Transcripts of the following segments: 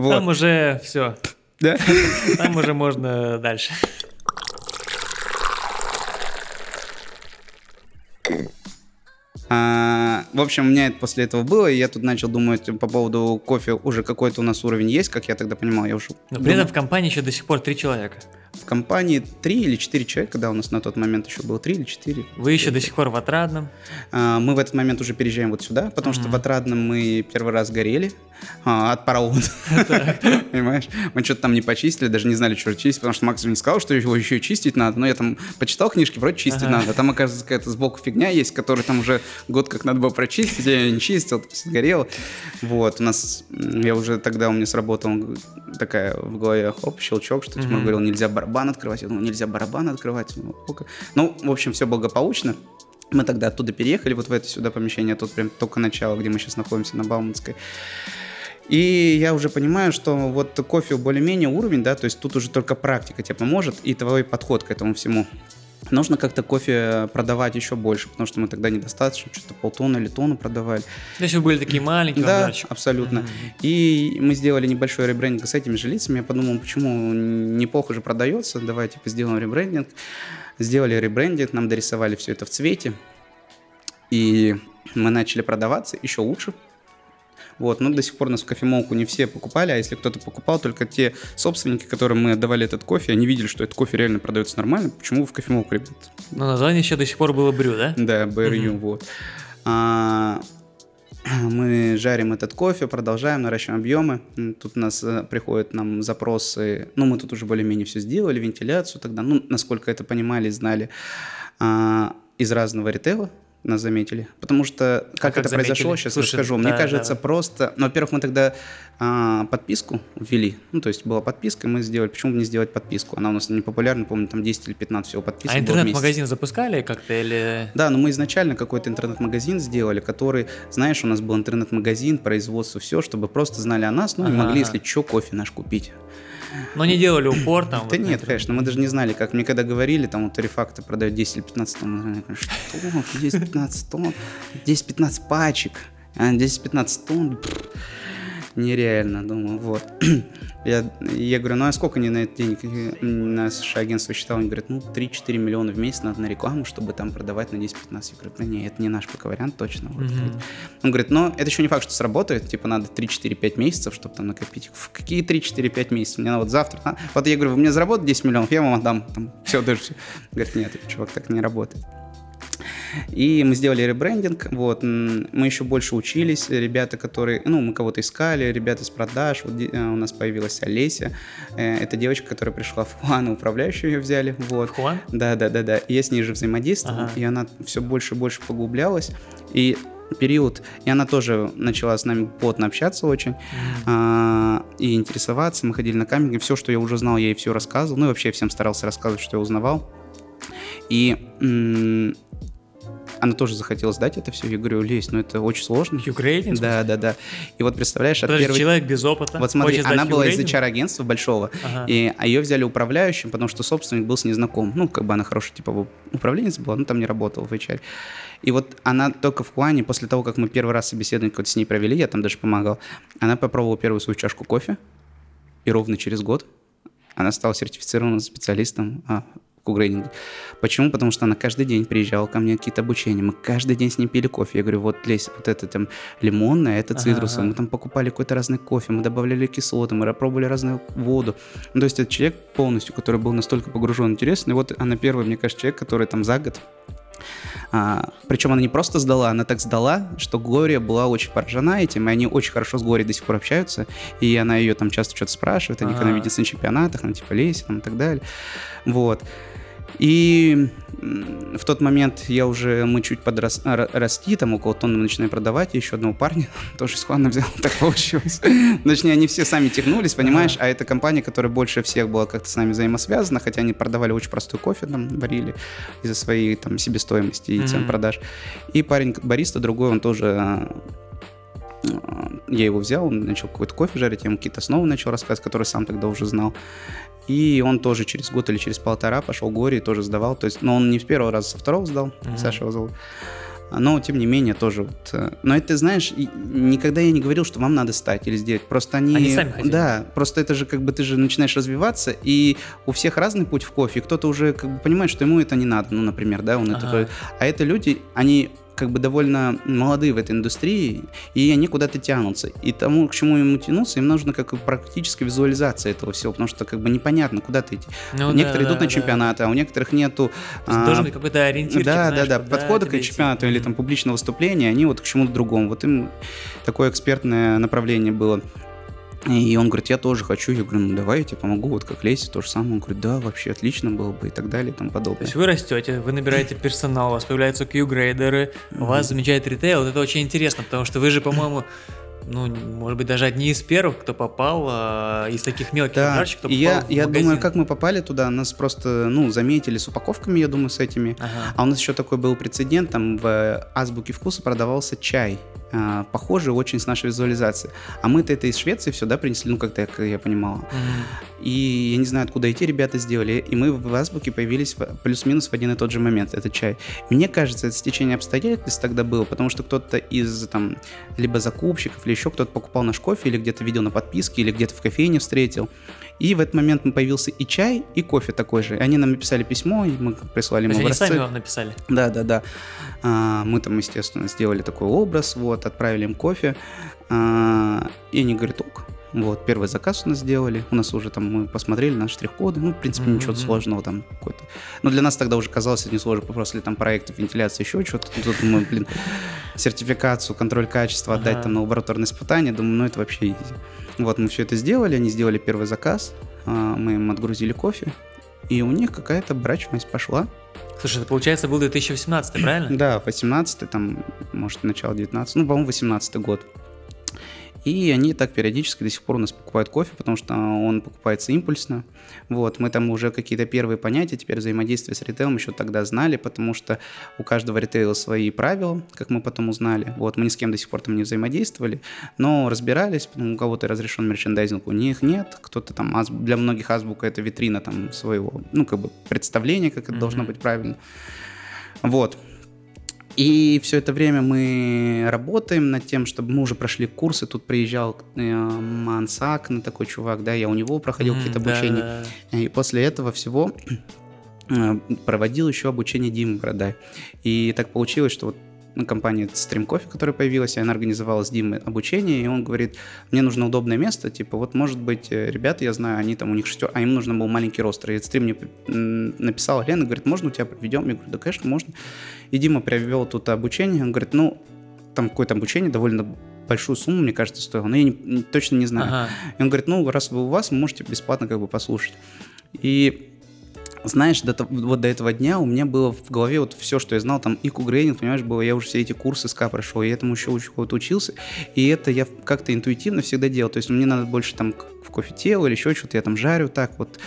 Вот. Там уже все. Да? Там уже можно дальше. А, в общем, у меня это после этого было, и я тут начал думать по поводу кофе. Уже какой-то у нас уровень есть, как я тогда понимал. Я уже Но при думал. этом в компании еще до сих пор три человека. в компании три или четыре человека, да, у нас на тот момент еще было три или четыре. Вы еще до сих пор в отрадном. А, Мы в этот момент уже переезжаем вот сюда, потому что Мгм. в Отрадном мы первый раз горели а, от паровода. Понимаешь? Мы что-то там не почистили, даже не знали, что чистить, потому что Макс не сказал, что его еще и чистить надо. Но я там почитал книжки, вроде чистить Ага. надо. Там, оказывается, какая-то сбоку фигня есть, которую там уже год как надо было прочистить, я не чистил, сгорело. Вот, у нас, я уже тогда у меня сработал такая в голове, хоп, щелчок, что Тимур говорил, нельзя барабан открывать. Я думал, нельзя барабан открывать. Ну. Ну, в общем, все благополучно. Мы тогда оттуда переехали, вот в это сюда помещение, тут прям только начало, где мы сейчас находимся, на Бауманской. И я уже понимаю, что вот кофе более-менее уровень, да, то есть тут уже только практика тебе поможет и твой подход к этому всему. Нужно как-то кофе продавать еще больше, потому что мы тогда недостаточно, что-то полтонны или тонну продавали. То есть вы были такие маленькие, Да, дальше. абсолютно. Мгм. И мы сделали небольшой ребрендинг с этими же лицами. Я подумал, почему неплохо же продается, давай типа сделаем ребрендинг. Сделали ребрендинг, нам дорисовали все это в цвете. И мы начали продаваться еще лучше. Вот, но до сих пор нас в кофемолку не все покупали, а если кто-то покупал, только те собственники, которым мы отдавали этот кофе, они видели, что этот кофе реально продается нормально. Почему в кофемолку, ребят? Но название еще до сих пор было брю, да? Да, BRU, Мгм. вот. А, мы жарим этот кофе, продолжаем, наращиваем объемы. Тут у нас э, приходят нам запросы. Ну, мы тут уже более-менее все сделали, вентиляцию тогда, ну, насколько это понимали, знали, а, из разного ритейла нас заметили. Потому что как, как это произошло, заметили? сейчас Слушай, расскажу. Мне да, кажется, да. просто... Ну, во-первых, мы тогда а, подписку ввели. Ну, то есть была подписка, и мы сделали. Почему бы не сделать подписку? Она у нас не популярна, помню, там 10 или 15 всего подписок А интернет-магазин запускали как-то или... Да, но мы изначально какой-то интернет-магазин сделали, который, знаешь, у нас был интернет-магазин, производство, все, чтобы просто знали о нас, ну и Ага, могли, ага. если что, кофе наш купить. Но не делали упор там? Да нет, конечно, мы даже не знали, как. Мне когда говорили, там вот Рефакты продают 10 или 15 тонн, я что? 10-15 тонн? 10-15 пачек? А 10-15 тонн? Нереально, думаю, вот. Я, я говорю, ну а сколько они на это денег? И Наше агентство считало, они говорят, ну 3-4 миллиона в месяц надо на рекламу, чтобы там продавать на 10-15. Я говорю, да не, это не наш пока вариант, точно. Вот. Мгм. Он говорит, но это еще не факт, что сработает, типа надо 3-4-5 месяцев, чтобы там накопить. В какие 3-4-5 месяцев? Мне надо вот завтра. а? Вот я говорю, вы мне заработаете 10 миллионов, я вам отдам. Там, все, даже все. Говорит, нет, чувак, так не работает. И мы сделали ребрендинг, вот, мы еще больше учились, ребята, которые, ну, мы кого-то искали, ребята из продаж, вот э, у нас появилась Олеся, э, это девочка, которая пришла в Хуан, управляющую ее взяли, вот. Хуан? Да, да, да, да. И я с ней же взаимодействовал, Ага. и она все больше и больше поглублялась. И период, и она тоже начала с нами плотно общаться очень а, и интересоваться. Мы ходили на каминги, все, что я уже знал, я ей все рассказывал. Ну и вообще всем старался рассказывать, что я узнавал. И м, она тоже захотела сдать это все. Я говорю, Лесь, ну это очень сложно. Югрейдинг? Да, да, да. И вот представляешь, Подожди, первой... человек без опыта. Вот смотри, она была из? HR-агентства большого, Ага. и, а ее взяли управляющим, потому что собственник был с ней знаком. Ну, как бы она хорошая, типа, управленец была, но там не работала в HR. И вот она только в Хуане, после того, как мы первый раз собеседование какое-то с ней провели, я там даже помогал, она попробовала первую свою чашку кофе, и ровно через год она стала сертифицированным специалистом а, в кугрейдинге. Почему? Потому что она каждый день приезжала ко мне какие-то обучения, мы каждый день с ней пили кофе. Я говорю, вот, Лесь, вот это там лимонное, это Ага, цитрусовое, мы там покупали какой-то разный кофе, мы добавляли кислоты, мы пробовали разную воду. Ну, то есть это человек полностью, который был настолько погружен в интерес. И вот она первый, мне кажется, человек, который там за год а, причем она не просто сдала, она так сдала, что Глория была очень поражена этим, и они очень хорошо с Глорией до сих пор общаются, и она ее там часто что-то спрашивает, они когда Ага. видятся на чемпионатах, она типа лезет там, и так далее. Вот. И в тот момент я уже, мы чуть подрасти, там около тонны мы начинаем продавать, и еще одного парня тоже из Хуана взял, так получилось. Точнее, они все сами тягнулись, понимаешь, а это компания, которая больше всех была как-то с нами взаимосвязана, хотя они продавали очень простой кофе, там, варили из-за своей там себестоимости и цен продаж. И парень бариста другой, он тоже а, а, я его взял, он начал какой-то кофе жарить, я ему какие-то основы начал рассказывать, которые сам тогда уже знал. И он тоже через год или через полтора пошел горе и тоже сдавал. То есть, но он не с первого раза, со второго сдал, Мгм. Саша его зовут. но тем не менее тоже вот. э, Но это, знаешь, никогда я не говорил, что вам надо стать или сделать. Просто они... Они сами хотели. Да, просто это же как бы ты же начинаешь развиваться, и у всех разный путь в кофе. Кто-то уже как бы понимает, что ему это не надо, ну, например, да, он Ага. это... А это люди, они как бы довольно молодые в этой индустрии, и они куда-то тянутся. И тому, к чему ему тянуться, им нужно как бы практическая визуализация этого всего, потому что как бы непонятно, куда ты идти. Ну Некоторые да, идут да, на да. чемпионаты, а у некоторых нету... А, должен какой-то ориентир. да, да, да, подходы к чемпионату или там публичного выступления, они вот к чему-то другому. Вот им такое экспертное направление было. И он говорит, я тоже хочу. Я говорю, ну давай я тебе помогу, вот как Леси, то же самое. Он говорит, да, вообще отлично было бы и так далее и тому То подобное. есть вы растете, вы набираете персонал, у вас появляются Q-грейдеры, у вас замечает ритейл. Это очень интересно, потому что вы же, по-моему, ну, может быть, даже одни из первых, кто попал а, из таких мелких Да, жарщиков, кто и я, попал в я магазин. думаю, как мы попали туда, нас просто, ну, заметили с упаковками, я думаю, с этими. Ага. А у нас еще такой был прецедент, там в Азбуке вкуса продавался чай, а, похожий очень с нашей визуализацией. А мы-то это из Швеции все, да, принесли, ну, как-то, как я понимала. Мгм. И я не знаю, откуда эти ребята сделали. И мы в Азбуке появились плюс-минус в один и тот же момент, этот чай. Мне кажется, это стечение обстоятельств тогда было, потому что кто-то из там либо закупщиков, или еще кто-то покупал наш кофе, или где-то видел на подписке, или где-то в кофейне встретил. И в этот момент появился и чай, и кофе такой же. И они нам написали письмо, и мы прислали им есть они образцы. сами вам написали. Да, да, да. А, мы там, естественно, сделали такой образ, вот, отправили им кофе. А, и они говорят, ок. Вот, первый заказ у нас сделали. У нас уже там мы посмотрели на штрих-коды. Ну, в принципе, ничего Мгм. сложного там какой-то. Но для нас тогда уже казалось это несложно. После там проектов, вентиляции, еще что-то. Тут мы, блин, сертификацию, контроль качества отдать Ага. там на лабораторное испытание. Думаю, ну, это вообще изи. Вот, мы все это сделали. Они сделали первый заказ. А, мы им отгрузили кофе. И у них какая-то брачность пошла. Слушай, это получается был 2018, правильно? Да, 18 там, может, начало 19 ну, по-моему, 18 год. И они так периодически до сих пор у нас покупают кофе, потому что он покупается импульсно. Вот, мы там уже какие-то первые понятия, теперь взаимодействие с ритейлом еще тогда знали, потому что у каждого ритейла свои правила, как мы потом узнали. Вот, мы ни с кем до сих пор там не взаимодействовали, но разбирались, потому у кого-то разрешен мерчендайзинг, у них нет, кто-то там, азб- для многих азбука это витрина там своего, ну, как бы представления, как это должно Мгм. быть правильно. Вот. И все это время мы работаем над тем, чтобы мы уже прошли курсы. Тут приезжал э, Мансак, ну, такой чувак, да, я у него проходил М, какие-то да, обучения. да, да. И после этого всего э, проводил еще обучение Димы Бородай. И так получилось, что вот компания Stream Coffee, которая появилась, она организовала с Димой обучение, и он говорит, мне нужно удобное место, типа, вот, может быть, э, ребята, я знаю, они там, у них шестер, а им нужно был маленький ростер. И Stream мне написал, Лена, говорит, можно у тебя проведем? Я говорю, да, конечно, можно. И Дима привел тут обучение, он говорит, ну, там какое-то обучение довольно большую сумму, мне кажется, стоило, но я не- не- точно не знаю. Ага. И он говорит, ну, раз вы у вас, вы можете бесплатно как бы послушать. И знаешь, до, вот до этого дня у меня было в голове вот все, что я знал, там и кугрейдинг, понимаешь, было, я уже все эти курсы СКА прошел, я этому еще вот учился, и это я как-то интуитивно всегда делал, то есть мне надо больше там в кофе тело или еще что-то, я там жарю так вот,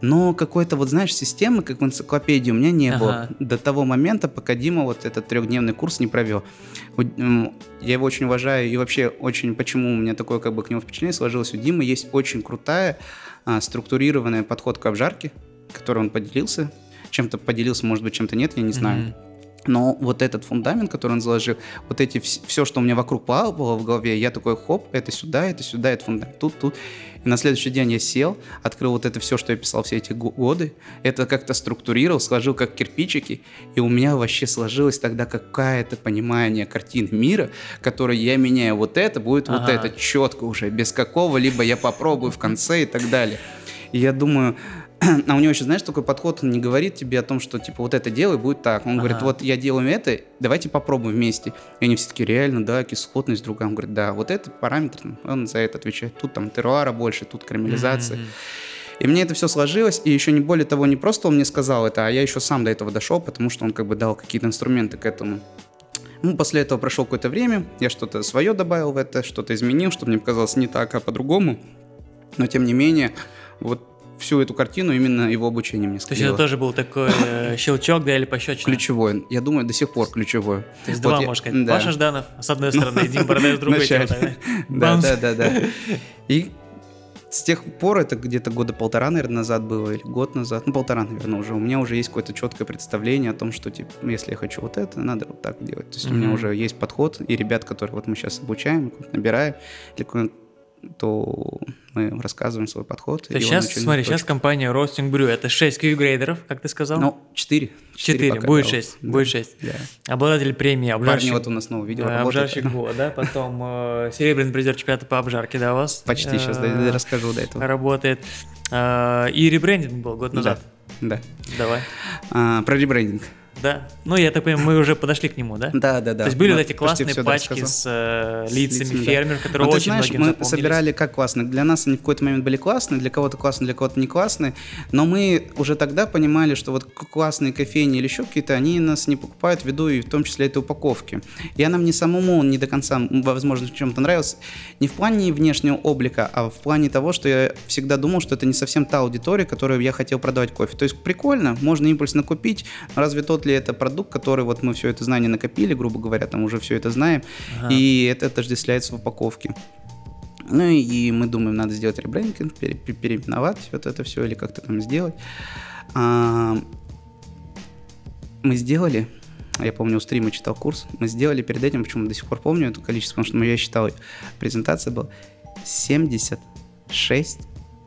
но какой-то вот, знаешь, системы, как в энциклопедии, у меня не Ага. было до того момента, пока Дима вот этот трехдневный курс не провел. Я его очень уважаю и вообще очень, почему у меня такое как бы к нему впечатление сложилось, у Димы есть очень крутая а, структурированный подход к обжарке, который он поделился. Чем-то поделился, может быть, чем-то нет, я не знаю. Мгм. Но вот этот фундамент, который он заложил, вот эти все, что у меня вокруг плавало в голове, я такой, хоп, это сюда, это сюда, это фундамент, тут, тут. И на следующий день я сел, открыл вот это все, что я писал все эти го- годы, это как-то структурировал, сложил как кирпичики, и у меня вообще сложилось тогда какое-то понимание картины мира, которое я меняю вот это, будет вот Ага. это четко уже, без какого-либо я попробую в конце и так далее. И я думаю, а у него еще, знаешь, такой подход, он не говорит тебе о том, что, типа, вот это делай, будет так. Он говорит, Ага. вот я делаю это, давайте попробуем вместе. И они все таки реально, да, кислотность другая. Он говорит, да, вот этот параметр, он за это отвечает. Тут там теруара больше, тут карамелизация. И мне это все сложилось, и еще не более того, не просто он мне сказал это, а я еще сам до этого дошел, потому что он как бы дал какие-то инструменты к этому. Ну, после этого прошло какое-то время, я что-то свое добавил в это, что-то изменил, что мне показалось не так, а по-другому. Но тем не менее, вот всю эту картину именно его обучение мне То есть это тоже был такой э, щелчок, да, или пощечина? Ключевой. Я думаю, до сих пор ключевой. То есть Вот два, я- можно сказать. да. Паша Жданов с одной стороны, Дим Бородаев с другой. Да? Да, да, да. И с тех пор, это где-то года полтора, наверное, назад было, или год назад, ну, полтора, наверное, уже, у меня уже есть какое-то четкое представление о том, что, типа, ну, если я хочу вот это, надо вот так делать. То есть mm-hmm. у меня уже есть подход, и ребят, которые вот мы сейчас обучаем, набираем, или то мы рассказываем свой подход. То сейчас, смотри, сейчас компания Roasting Brew, это 6 Q-грейдеров, как ты сказал? Ну, 4. 4, 4 будет 6, да. будет 6. Да. Обладатель премии обжарщик. Парни вот у нас новое видео э, Обжарщик года, да, потом э, серебряный призер чемпионата по обжарке, да, у вас? Почти, э, сейчас да, расскажу до этого. Работает. Э, и ребрендинг был год назад. Да. да. Давай. А, про ребрендинг. Да. Ну, я так понимаю, мы уже подошли к нему, да? Да, да, да. То есть были вот эти классные пачки с э, лицами, лицами фермеров, которые Но, очень знаешь, мы собирали как классные. Для нас они в какой-то момент были классные, для кого-то классные, для кого-то не классные. Но мы уже тогда понимали, что вот классные кофейни или еще какие-то, они нас не покупают ввиду и в том числе этой упаковки. И она мне самому не до конца, возможно, в чем-то нравилась. Не в плане внешнего облика, а в плане того, что я всегда думал, что это не совсем та аудитория, которую я хотел продавать кофе. То есть прикольно, можно импульсно купить, разве тот ли это продукт, который вот мы все это знание накопили, грубо говоря, там уже все это знаем, ага. и это отождествляется в упаковке. Ну и мы думаем, надо сделать ребрендинг, переименовать вот это все или как-то там сделать. А, мы сделали, я помню, у стрима читал курс, мы сделали перед этим, почему до сих пор помню это количество, потому что я считал, презентация была 76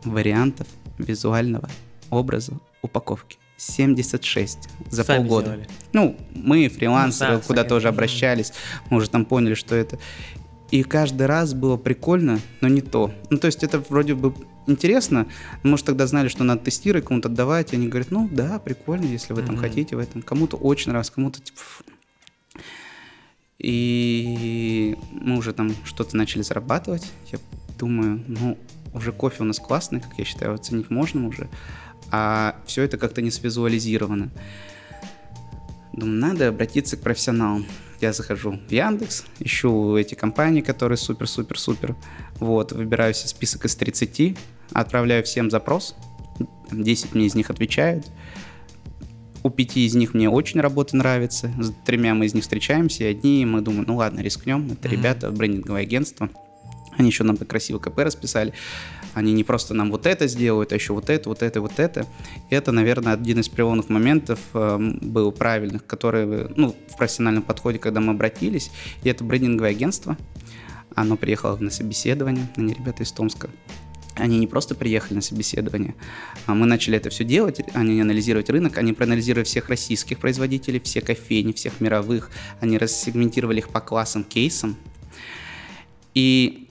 вариантов визуального образа упаковки. 76 за Сами полгода. Сделали. Ну, мы, фрилансеры, ну, да, куда тоже обращались, мы уже там поняли, что это. И каждый раз было прикольно, но не то. Ну, то есть это вроде бы интересно. Может, тогда знали, что надо тестировать, кому-то отдавать. И они говорят, ну да, прикольно, если вы там mm-hmm. хотите в этом. Кому-то очень нравится, кому-то типа... И мы уже там что-то начали зарабатывать. Я думаю, ну, уже кофе у нас классный, как я считаю, оценить можно уже а все это как-то не свизуализировано. Думаю, надо обратиться к профессионалам. Я захожу в Яндекс, ищу эти компании, которые супер-супер-супер. Вот, выбираю себе список из 30, отправляю всем запрос, 10 мне из них отвечают. У пяти из них мне очень работа нравится, с тремя мы из них встречаемся, и одни мы думаем, ну ладно, рискнем, это mm-hmm. ребята, брендинговое агентство. Они еще нам так красиво КП расписали. Они не просто нам вот это сделают, а еще вот это, вот это, вот это. И это, наверное, один из преломных моментов э, был правильных, которые, ну, в профессиональном подходе, когда мы обратились. И это брендинговое агентство. Оно приехало на собеседование, они ребята из Томска. Они не просто приехали на собеседование, а мы начали это все делать, они анализировать рынок, они проанализировали всех российских производителей, все кофейни, всех мировых, они рассегментировали их по классам, кейсам. И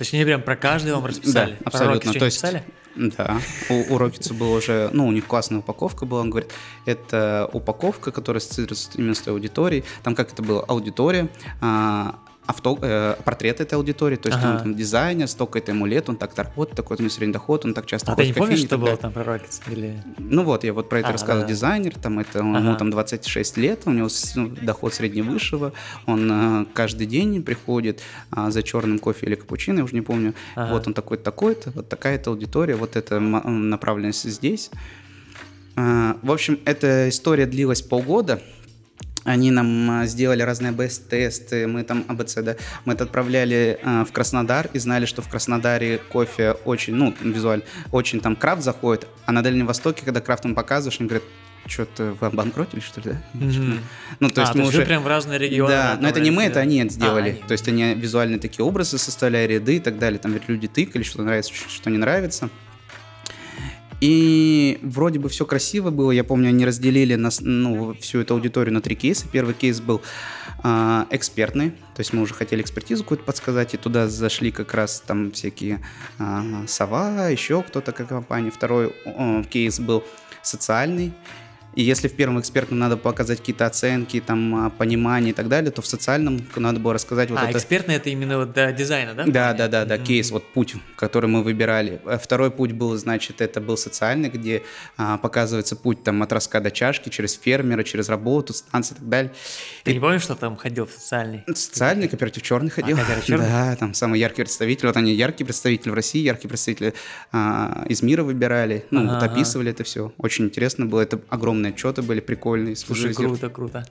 то есть они прям про каждый вам расписали? Да, абсолютно. То есть, писали? Да, у, у Рокетса было уже, ну, у них классная упаковка была, он говорит, это упаковка, которая ассоциируется именно с той аудиторией, там как это было, аудитория, а, авто, э, портрет этой аудитории, то есть ага. он там дизайнер, столько это ему лет, он так-то работает, такой у него средний доход, он так часто А ты не помнишь, что было там про Rockets? Или... Ну вот, я вот про это а, рассказывал, да. дизайнер, там это, ага. ему там 26 лет, у него ну, доход средневысшего, он э, каждый день приходит э, за черным кофе или капучино, я уже не помню, ага. вот он такой-то, такой-то, вот такая-то аудитория, вот эта направленность здесь. Э, в общем, эта история длилась полгода, они нам а, сделали разные АБС-тесты, мы там АБЦ, да, мы это отправляли э, в Краснодар и знали, что в Краснодаре кофе очень, ну, визуально, очень там крафт заходит, а на Дальнем Востоке, когда крафтом показываешь, они говорят, что-то вы обанкротили, что ли, да? Mm-hmm. Ну, то есть а, мы то уже... прям в разные регионы. Да, но это не мы, это они это сделали. А, они. То есть они визуальные такие образы составляли, ряды и так далее. Там ведь люди тыкали, что нравится, что не нравится. И вроде бы все красиво было. Я помню, они разделили нас, ну, всю эту аудиторию на три кейса. Первый кейс был э, экспертный, то есть мы уже хотели экспертизу какую-то подсказать, и туда зашли как раз там всякие э, Сова, еще кто-то как компания. Второй э, кейс был социальный, и если в первом экспертном надо показать какие-то оценки, там, а, понимание и так далее, то в социальном надо было рассказать вот а, это. экспертный это именно вот до дизайна, да? Да, да, да, да, mm-hmm. кейс, вот путь, который мы выбирали. Э, второй путь был, значит, это был социальный, где а, показывается путь там от раска до чашки, через фермера, через работу, станции и так далее. Ты и... не помнишь, что там ходил в социальный? Социальный кооператив черный ходил. А, кооператив черный? Да, там самый яркий представитель. Вот они яркий представитель в России, яркий представитель а, из мира выбирали, ну, ага, вот описывали это все. Очень интересно было, это огромные отчеты были, прикольные. Слушай, круто, круто.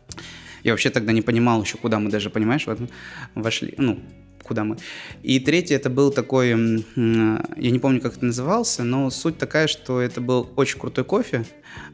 Я вообще тогда не понимал еще, куда мы даже, понимаешь, вот вошли, ну, куда мы. И третий это был такой, м, я не помню, как это назывался, но суть такая, что это был очень крутой кофе,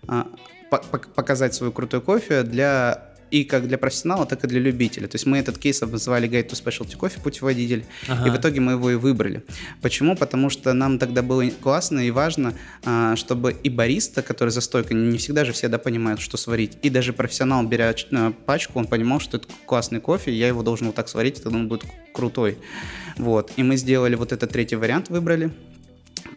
а, по- пок- показать свой крутой кофе для и как для профессионала, так и для любителя. То есть мы этот кейс обозвали Guide to Specialty Coffee, путеводитель, Ага. и в итоге мы его и выбрали. Почему? Потому что нам тогда было классно и важно, а, чтобы и бариста, который за стойкой, не всегда же все да, понимают, что сварить, и даже профессионал, беря а, пачку, он понимал, что это классный кофе, я его должен вот так сварить, тогда он будет крутой. Вот. И мы сделали вот этот третий вариант, выбрали.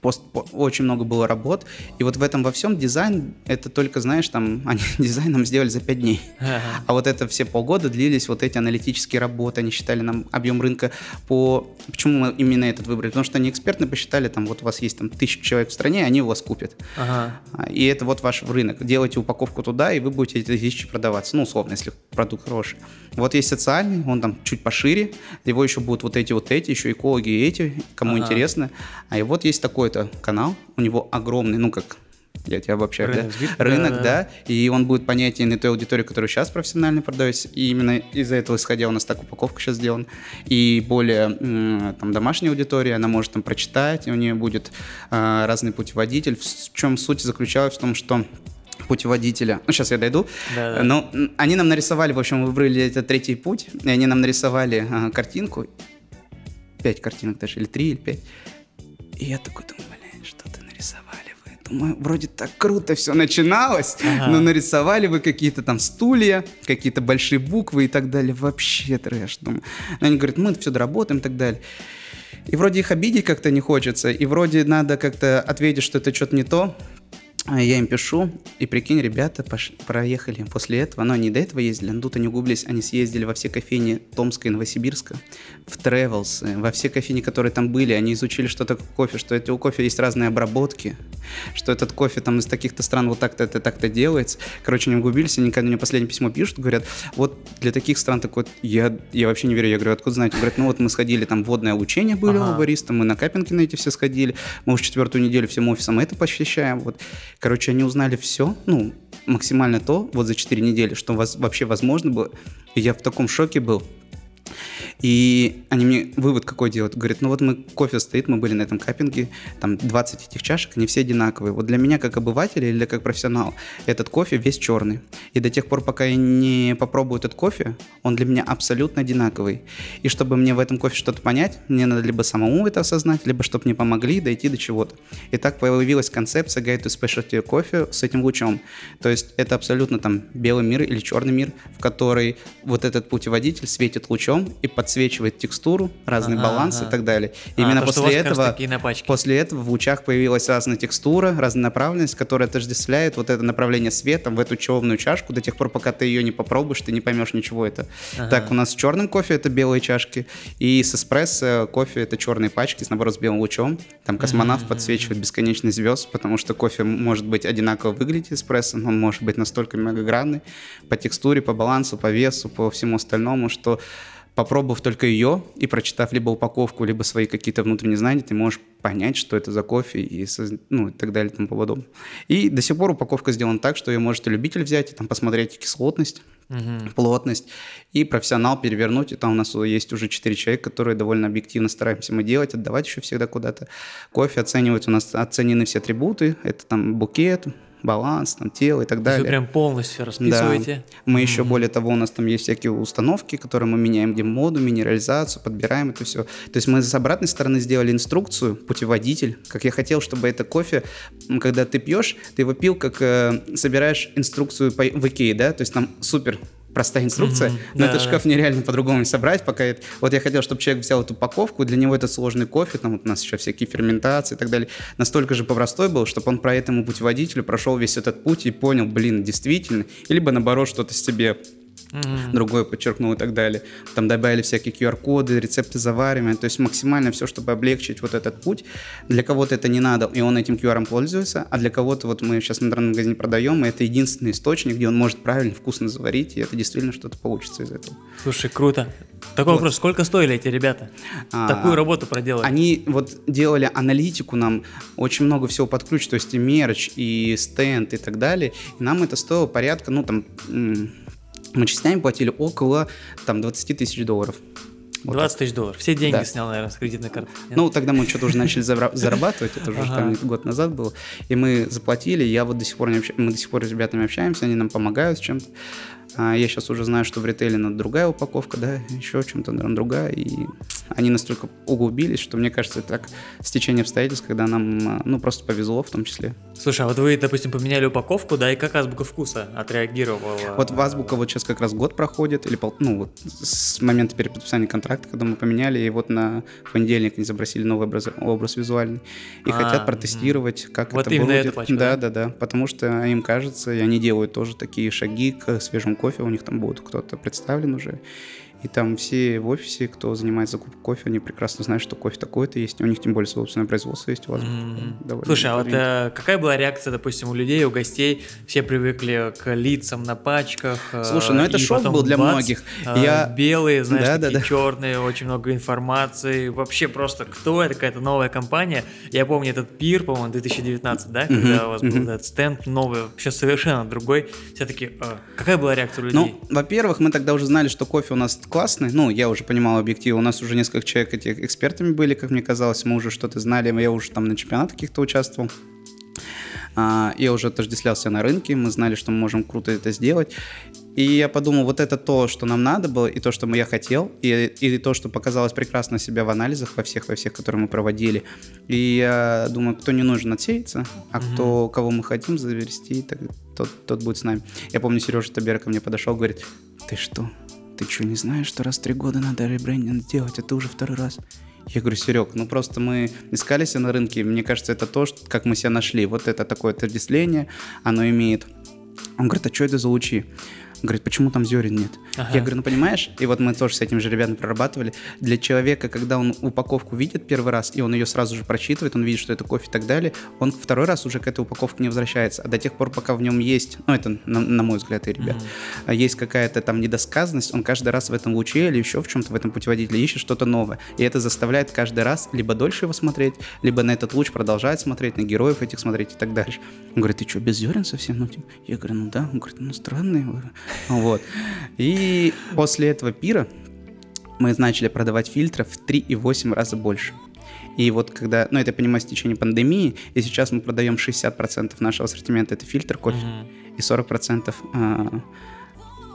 Пост, по- очень много было работ, и вот в этом во всем дизайн, это только, знаешь, там, они дизайн нам сделали за 5 дней. Ага. А вот это все полгода длились вот эти аналитические работы, они считали нам объем рынка по... Почему мы именно этот выбрали? Потому что они экспертно посчитали, там, вот у вас есть там тысяча человек в стране, они у вас купят. Ага. А, И это вот ваш рынок. Делайте упаковку туда, и вы будете эти тысячи продаваться. Ну, условно, если продукт хороший. Вот есть социальный, он там чуть пошире. Его еще будут вот эти, вот эти, еще экологи и эти, кому Ага. интересно. А и вот есть такой-то канал, у него огромный, ну, как я тебя обобщаю, Рынок да? сбит, Рынок, да. да, и он будет понятен и той аудитории, которая сейчас профессионально продается, и именно из-за этого исходя у нас так упаковка сейчас сделана, и более там домашняя аудитория, она может там прочитать, и у нее будет а, разный путеводитель. В чем суть заключалась в том, что путеводителя, ну сейчас я дойду, Да-да. но м, они нам нарисовали, в общем, выбрали этот третий путь, и они нам нарисовали а, картинку, пять картинок даже, или три, или пять, и я такой думаю, блин, что ты нарисовали вы? Думаю, вроде так круто все начиналось, Ага. но нарисовали вы какие-то там стулья, какие-то большие буквы и так далее. Вообще трэш. Думаю. Но они говорят, мы все доработаем и так далее. И вроде их обидеть как-то не хочется, и вроде надо как-то ответить, что это что-то не то. А я им пишу, и прикинь, ребята пош- проехали после этого, но они до этого ездили, но тут они углублись, они съездили во все кофейни Томска и Новосибирска, в Тревелс, во все кофейни, которые там были, они изучили, что такое кофе, что это у кофе есть разные обработки, что этот кофе там из таких-то стран вот так-то, это так-то делается. Короче, они углубились, они когда мне последнее письмо пишут, говорят, вот для таких стран такой, я, я вообще не верю, я говорю, откуда знаете? Говорят, ну вот мы сходили, там водное обучение были Ага. у бариста, мы на капинги на эти все сходили, мы уже четвертую неделю всем офисом это посещаем, вот. Короче, они узнали все, ну, максимально то, вот за 4 недели, что воз- вообще возможно было. И я в таком шоке был. И они мне вывод какой делают. Говорят, ну вот мы, кофе стоит, мы были на этом каппинге, там 20 этих чашек, они все одинаковые. Вот для меня, как обывателя или как профессионал, этот кофе весь черный. И до тех пор, пока я не попробую этот кофе, он для меня абсолютно одинаковый. И чтобы мне в этом кофе что-то понять, мне надо либо самому это осознать, либо чтобы мне помогли дойти до чего-то. И так появилась концепция Guide to Specialty кофе с этим лучом. То есть это абсолютно там белый мир или черный мир, в который вот этот путеводитель светит лучом и подсвечивает текстуру, разные Ага, балансы ага. и так далее. А, Именно вас после этого, после этого в лучах появилась разная текстура, разная направленность, которая отождествляет вот это направление света в эту черную чашку до тех пор, пока ты ее не попробуешь, ты не поймешь ничего это. Ага. Так, у нас с черным кофе это белые чашки, и с эспрессо кофе это черные пачки, с, наоборот, с белым лучом. Там космонавт Мгм. подсвечивает бесконечный звезд, потому что кофе может быть одинаково выглядеть эспрессо, но он может быть настолько многогранный по текстуре, по балансу, по весу, по всему остальному, что попробовав только ее и прочитав либо упаковку, либо свои какие-то внутренние знания, ты можешь понять, что это за кофе и, ну, и так далее и тому подобное. И до сих пор упаковка сделана так, что ее может и любитель взять и там посмотреть кислотность, Мгм. плотность, и профессионал перевернуть. И там у нас есть уже 4 человека, которые довольно объективно стараемся мы делать, отдавать еще всегда куда-то. Кофе оценивать, у нас оценены все атрибуты, это там букет, баланс, там тело и так далее. вы прям полностью расписываете. Мы еще, более того, у нас там есть всякие установки, которые мы меняем, где моду, минерализацию, подбираем это все. То есть мы с обратной стороны сделали инструкцию, путеводитель, как я хотел, чтобы это кофе, когда ты пьешь, ты его пил, как э, собираешь инструкцию по, в Икее, да, то есть там супер простая инструкция, Мгм, но этот да. шкаф нереально по-другому не собрать, пока это... Вот я хотел, чтобы человек взял эту упаковку, для него это сложный кофе, там вот у нас еще всякие ферментации и так далее, настолько же простой был, чтобы он про этому путеводителю прошел весь этот путь и понял, блин, действительно, либо наоборот что-то себе Мгм. другое подчеркнул и так далее. Там добавили всякие QR-коды, рецепты заваривания, то есть максимально все, чтобы облегчить вот этот путь. Для кого-то это не надо, и он этим QR пользуется, а для кого-то вот мы сейчас в интернет магазине продаем, и это единственный источник, где он может правильно, вкусно заварить, и это действительно что-то получится из этого. Слушай, круто. Такой Вот. вопрос, сколько стоили эти ребята? А, Такую работу проделали. Они вот делали аналитику нам, очень много всего под ключ, то есть и мерч, и стенд, и так далее. И нам это стоило порядка, ну там, мы частями платили около там 20 тысяч долларов. Вот 20 тысяч долларов. Все деньги Да. снял, наверное, с кредитной карты. Нет? Ну, тогда мы что-то уже начали зара- зарабатывать, это уже Ага. там год назад было. И мы заплатили, я вот до сих пор не общаюсь, мы до сих пор с ребятами общаемся, они нам помогают с чем-то. А я сейчас уже знаю, что в ритейле надо другая упаковка, да, еще чем-то, наверное, другая. И они настолько углубились, что мне кажется, это так стечение обстоятельств, когда нам, а, ну, просто повезло в том числе. Слушай, а вот вы, допустим, поменяли упаковку, да, и как азбука вкуса отреагировала? Вот в Азбука вот сейчас как раз год проходит, или пол, ну вот с момента переподписания контракта, когда мы поменяли, и вот на понедельник они забросили новый образ, образ визуальный, и А, хотят протестировать, как Вот это именно будет. эту пачку, да, да? да, да, потому что им кажется, и они делают тоже такие шаги к свежему кофе, у них там будет кто-то представлен уже, и там все в офисе, кто занимается закупкой кофе, они прекрасно знают, что кофе такой-то есть, у них тем более собственное производство есть у. Мгм. Довольно Слушай, а вот э, какая была реакция, допустим, у людей, у гостей? Все привыкли к лицам на пачках. э, Слушай, ну это шок был для бац, многих. э, Я- Белые, знаешь, Да, такие да, да. черные, очень много информации. Вообще просто кто это, какая-то новая компания. Я помню этот пир, по-моему, 2019, да, когда Мгм, у вас был мгм. этот стенд новый, вообще совершенно другой. Все таки какая была реакция у людей? Ну, во-первых, мы тогда уже знали, что кофе у нас классный. Ну, я уже понимал объективы. У нас уже несколько человек этих экспертами были, как мне казалось. Мы уже что-то знали. Я уже там на чемпионатах каких-то участвовал. А, я уже отождествлялся на рынке. Мы знали, что мы можем круто это сделать. И я подумал, вот это то, что нам надо было, и то, что я хотел, и, и то, что показалось прекрасно себя в анализах во всех, во всех, которые мы проводили. И я думаю, кто не нужен, отсеется, а кто, кого мы хотим завести, так, тот, тот будет с нами. Я помню, Сережа Табер ко мне подошел, говорит, ты что, ты что, не знаешь, что раз в три года надо ребрендинг делать, а ты уже второй раз? Я говорю, Серег, ну просто мы искали себя на рынке, мне кажется, это то, что, как мы себя нашли. Вот это такое отождествление, оно имеет. Он говорит, а что это за лучи? Говорит, почему там зерен нет? Ага. Я говорю, ну понимаешь, и вот мы тоже с этими же ребятами прорабатывали. Для человека, когда он упаковку видит первый раз, и он ее сразу же прочитывает, он видит, что это кофе и так далее, он второй раз уже к этой упаковке не возвращается. А до тех пор, пока в нем есть, ну это на, на мой взгляд и ребят, а есть какая-то там недосказанность, он каждый раз в этом луче или еще в чем-то в этом путеводителе ищет что-то новое. И это заставляет каждый раз либо дольше его смотреть, либо на этот луч продолжать смотреть, на героев этих смотреть и так дальше. Он говорит, ты что, без зерен совсем? Ну, типа, я говорю, ну да. Он говорит, ну странный. Вот. И после этого пира мы начали продавать фильтров в 3,8 раза больше. И вот когда, ну это я понимаю, с течение пандемии, и сейчас мы продаем 60% нашего ассортимента, это фильтр кофе, Мгм. и 40% а,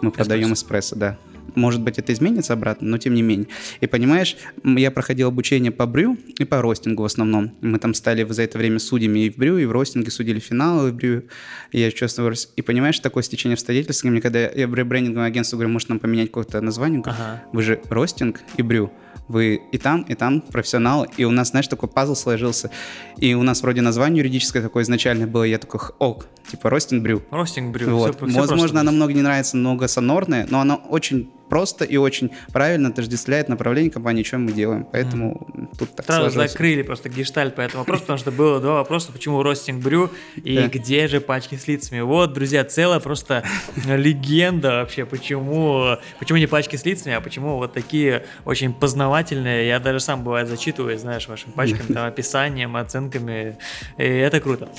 мы продаем эспрессо, да. Может быть, это изменится обратно, но тем не менее. И понимаешь, я проходил обучение по брю и по ростингу в основном. Мы там стали за это время судьями и в брю, и в ростинге судили финалы в брю. И я чувствовал... И понимаешь, такое стечение обстоятельств, мне когда я в ребрендинговом агентстве говорю, может нам поменять какое-то название, Ага. вы же ростинг и брю. Вы и там, и там профессионал. И у нас, знаешь, такой пазл сложился. И у нас вроде название юридическое такое изначально было. Я такой, ок, типа ростинг брю. Ростинг брю. Вот. Возможно, просто. оно много не нравится, много сонорное, но оно очень просто и очень правильно отождествляет направление компании, что мы делаем. Поэтому тут так Сразу сложилось. закрыли просто гештальт по этому вопросу, потому что было два вопроса, почему ростинг брю и Да. где же пачки с лицами. Вот, друзья, целая просто легенда вообще, почему, почему не пачки с лицами, а почему вот такие очень познавательные. Я даже сам бывает зачитываю, знаешь, вашим пачками, там, описанием, оценками, и это круто.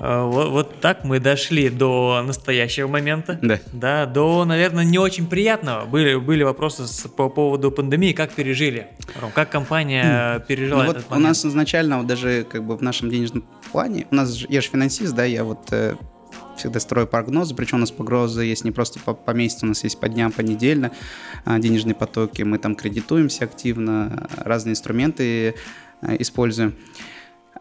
А, Вот, вот так мы дошли до настоящего момента. Да. Да, до, наверное, не очень приятного. Были, были вопросы с- по поводу пандемии, как пережили? Ром, как компания пережила Ну вот этот у момент? нас изначально, вот даже как бы в нашем денежном плане, у нас же, я же финансист, да, я вот э, всегда строю прогнозы, причем у нас прогнозы есть не просто по, по месяцу, у нас есть по дням, по недельно, а, денежные потоки, мы там кредитуемся активно, разные инструменты э, используем.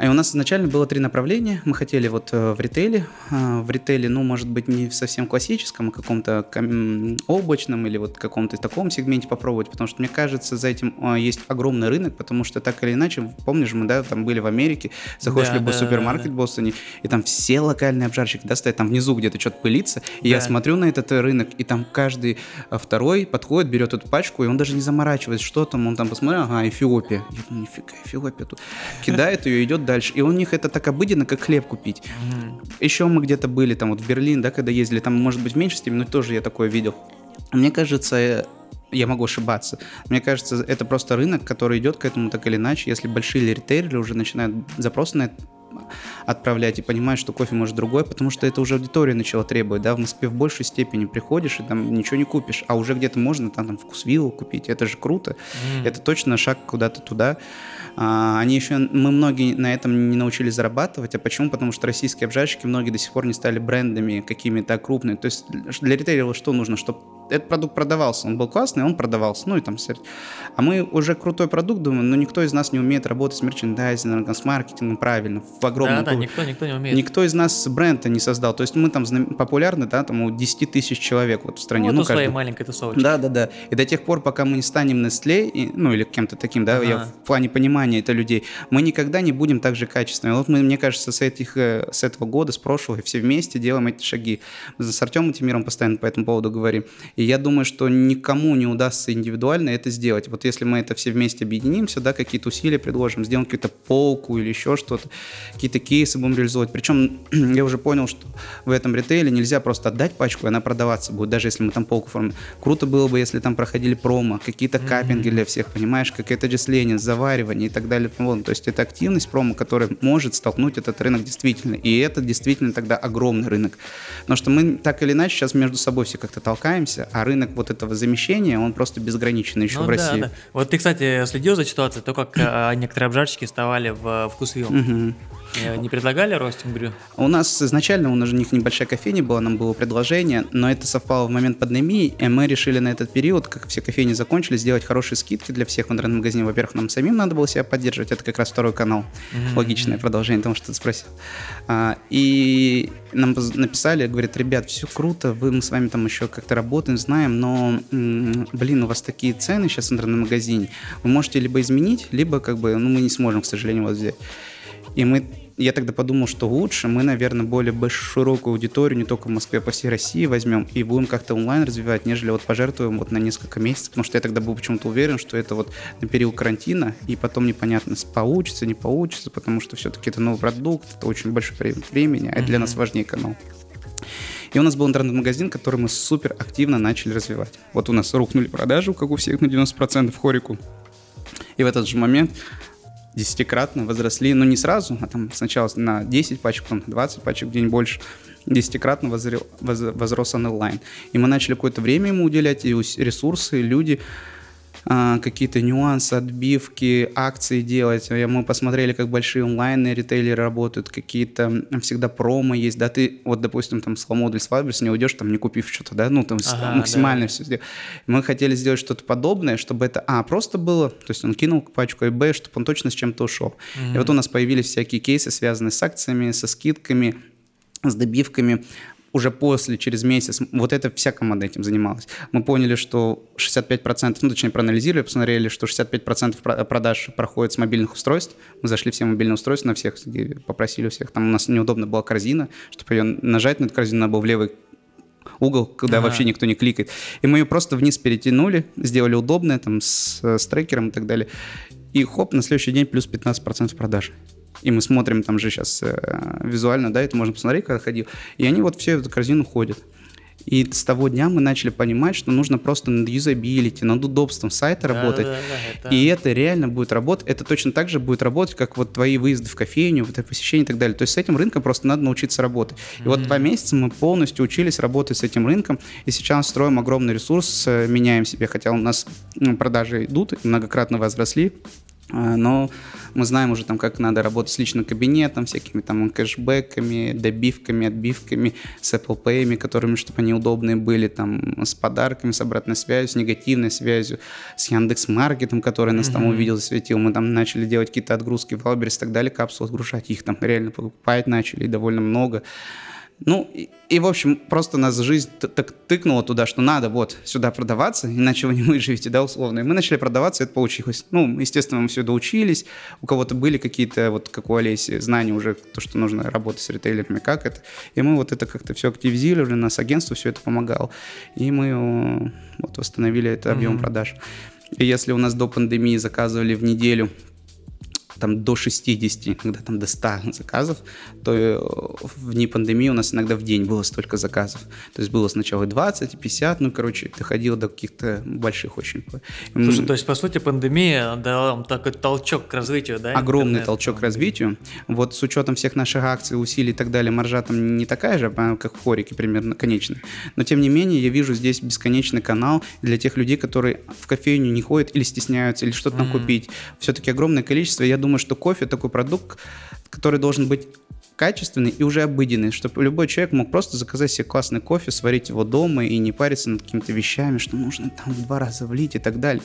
И у нас изначально было три направления. Мы хотели вот э, в ритейле. А, В ритейле, ну, может быть, не в совсем классическом, а каком-то ком- облачном или вот каком-то таком сегменте попробовать, потому что, мне кажется, за этим а, есть огромный рынок, потому что так или иначе, помнишь, мы, да, там были в Америке, заходишь Да, в любой да, супермаркет да, да. в Бостоне, и там все локальные обжарщики, да, стоят там внизу где-то что-то пылится, и я Да. смотрю на этот э, рынок, и там каждый а, второй подходит, берет эту пачку, и он даже не заморачивается, что там, он там посмотрел, ага, Эфиопия. Я думаю, нифига, Эфиопия тут. Кидает ее, идет дальше. И у них это так обыденно, как хлеб купить. Мгм. Еще мы где-то были, там вот в Берлин, да, когда ездили, там, может быть, в меньшей степени, но тоже я такое видел. Мне кажется, э, я могу ошибаться. Мне кажется, это просто рынок, который идет к этому так или иначе. Если большие ритейлеры уже начинают запрос на, отправлять и понимаешь, что кофе может другой, потому что это уже аудитория начала требовать, да, в Москве в большей степени приходишь и там ничего не купишь, а уже где-то можно там, там вкусвилл купить, это же круто, mm. это точно шаг куда-то туда. А, они еще, мы многие на этом не научились зарабатывать, а почему? Потому что российские обжарщики многие до сих пор не стали брендами какими-то крупными, то есть для ритейлера что нужно, чтобы этот продукт продавался, он был классный, он продавался, ну и там, а мы уже крутой продукт думаем, но никто из нас не умеет работать с мерчендайзингом, с маркетингом правильно, в огромном... Да, да, никто, никто не умеет. Никто из нас бренда не создал, то есть мы там популярны, да, там у 10 тысяч человек вот в стране. Ну, ну у своей маленькой тусовочки. Да, да, да, и до тех пор, пока мы не станем Nestle, и, ну или кем-то таким, да, ага. я в плане понимания это людей, мы никогда не будем так же качественными. Вот мы, мне кажется, с, этих, э, с этого года, с прошлого, все вместе делаем эти шаги. Мы с Артемом Тимиром постоянно по этому поводу говорим. И я думаю, что никому не удастся индивидуально это сделать. Вот если мы это все вместе объединимся, да, какие-то усилия предложим, сделаем какую-то полку или еще что-то, какие-то кейсы будем реализовывать. Причем я уже понял, что в этом ритейле нельзя просто отдать пачку, и она продаваться будет, даже если мы там полку формим. Круто было бы, если там проходили промо, какие-то капинги для всех, понимаешь, какое-то отчисление, заваривание и так далее. Вот, то есть это активность промо, которая может столкнуть этот рынок действительно. И это действительно тогда огромный рынок. Потому что мы так или иначе сейчас между собой все как-то толкаемся, а рынок вот этого замещения, он просто безграничный еще ну, в России. Да. Вот ты, кстати, следил за ситуацией, то, как э, некоторые обжарщики вставали в вкусвилл. Угу. Не предлагали ростинг брю? У нас изначально у них небольшая кофейня была, нам было предложение, но это совпало в момент пандемии, и мы решили на этот период, как все кофейни закончили, сделать хорошие скидки для всех в интернет-магазине. Во-первых, нам самим надо было себя поддерживать, это как раз второй канал. Mm-hmm. Логичное продолжение тому, что ты спросил. А, и нам написали, говорят, ребят, все круто, вы, мы с вами там еще как-то работаем, знаем, но, блин, у вас такие цены сейчас в интернет-магазине, вы можете либо изменить, либо как бы, ну, мы не сможем, к сожалению, вас взять. И мы я тогда подумал, что лучше мы, наверное, более широкую аудиторию, не только в Москве, а по всей России возьмем и будем как-то онлайн развивать, нежели вот пожертвуем вот на несколько месяцев, потому что я тогда был почему-то уверен, что это вот на период карантина, и потом непонятно, получится, не получится, потому что все-таки это новый продукт, это очень большое времени, а это для нас важнее канал. И у нас был интернет-магазин, который мы супер активно начали развивать. Вот у нас рухнули продажи, как у всех, на 90% хорику. И в этот же момент десятикратно возросли, ну не сразу, а там сначала на 10 пачек, потом на 20 пачек, день больше, десятикратно возрос онлайн. И мы начали какое-то время ему уделять, и ресурсы, люди, а, какие-то нюансы, отбивки, акции делать. Мы посмотрели, как большие онлайн ритейлеры работают, какие-то всегда промо есть, да, ты вот, допустим, там с Ламодель с не уйдешь, там, не купив что-то, да, ну, там ага, максимально да. все сделать. Мы хотели сделать что-то подобное, чтобы это, а, просто было, то есть он кинул пачку, и, б, чтобы он точно с чем-то ушел. mm И вот у нас появились всякие кейсы, связанные с акциями, со скидками, с добивками уже после, через месяц, вот эта вся команда этим занималась. Мы поняли, что 65%, ну, точнее, проанализировали, посмотрели, что 65% продаж проходит с мобильных устройств. Мы зашли все мобильные устройства на всех, попросили у всех. Там у нас неудобно была корзина, чтобы ее нажать на эту корзину, надо было в левый угол, куда ага. вообще никто не кликает. И мы ее просто вниз перетянули, сделали удобное, там, с, с трекером и так далее. И хоп, на следующий день плюс 15% продаж и мы смотрим там же сейчас э, визуально, да, это можно посмотреть, когда ходил, и они вот все в эту корзину ходят. И с того дня мы начали понимать, что нужно просто над юзабилити, над удобством сайта да, работать. Да, да, это... И это реально будет работать. Это точно так же будет работать, как вот твои выезды в кофейню, вот посещение и так далее. То есть с этим рынком просто надо научиться работать. И mm-hmm. вот два месяца мы полностью учились работать с этим рынком. И сейчас строим огромный ресурс, э, меняем себе. Хотя у нас продажи идут, многократно возросли. А, но мы знаем уже там, как надо работать с личным кабинетом, всякими там кэшбэками, добивками, отбивками, с Apple Pay, которыми, чтобы они удобные были, там, с подарками, с обратной связью, с негативной связью, с Яндекс Маркетом, который нас mm-hmm. там увидел, засветил. Мы там начали делать какие-то отгрузки в Wildberries и так далее, капсулы отгружать, их там реально покупать начали, и довольно много. Ну, и, и, в общем, просто нас жизнь так тыкнула туда, что надо вот сюда продаваться, иначе вы не выживете, да, условно. И мы начали продаваться, и это получилось. Ну, естественно, мы все доучились, у кого-то были какие-то, вот как у Олеси, знания уже, то, что нужно работать с ритейлерами, как это. И мы вот это как-то все активизировали, нас агентство все это помогало. И мы вот восстановили этот объем mm-hmm. продаж. И если у нас до пандемии заказывали в неделю там до 60, иногда там до 100 заказов, то э, в дни пандемии у нас иногда в день было столько заказов. То есть было сначала и 20, и 50, ну, короче, доходило до каких-то больших очень. Слушай, то есть, по сути, пандемия дала такой толчок к развитию, да? Огромный интернет, толчок к развитию. Вот с учетом всех наших акций, усилий и так далее, маржа там не такая же, а, как в хорике примерно, конечная. Но, тем не менее, я вижу здесь бесконечный канал для тех людей, которые в кофейню не ходят или стесняются, или что-то mm-hmm. там купить. Все-таки огромное количество. Я думаю, что кофе такой продукт, который должен быть качественный и уже обыденный, чтобы любой человек мог просто заказать себе классный кофе, сварить его дома и не париться над какими-то вещами, что нужно там два раза влить и так далее.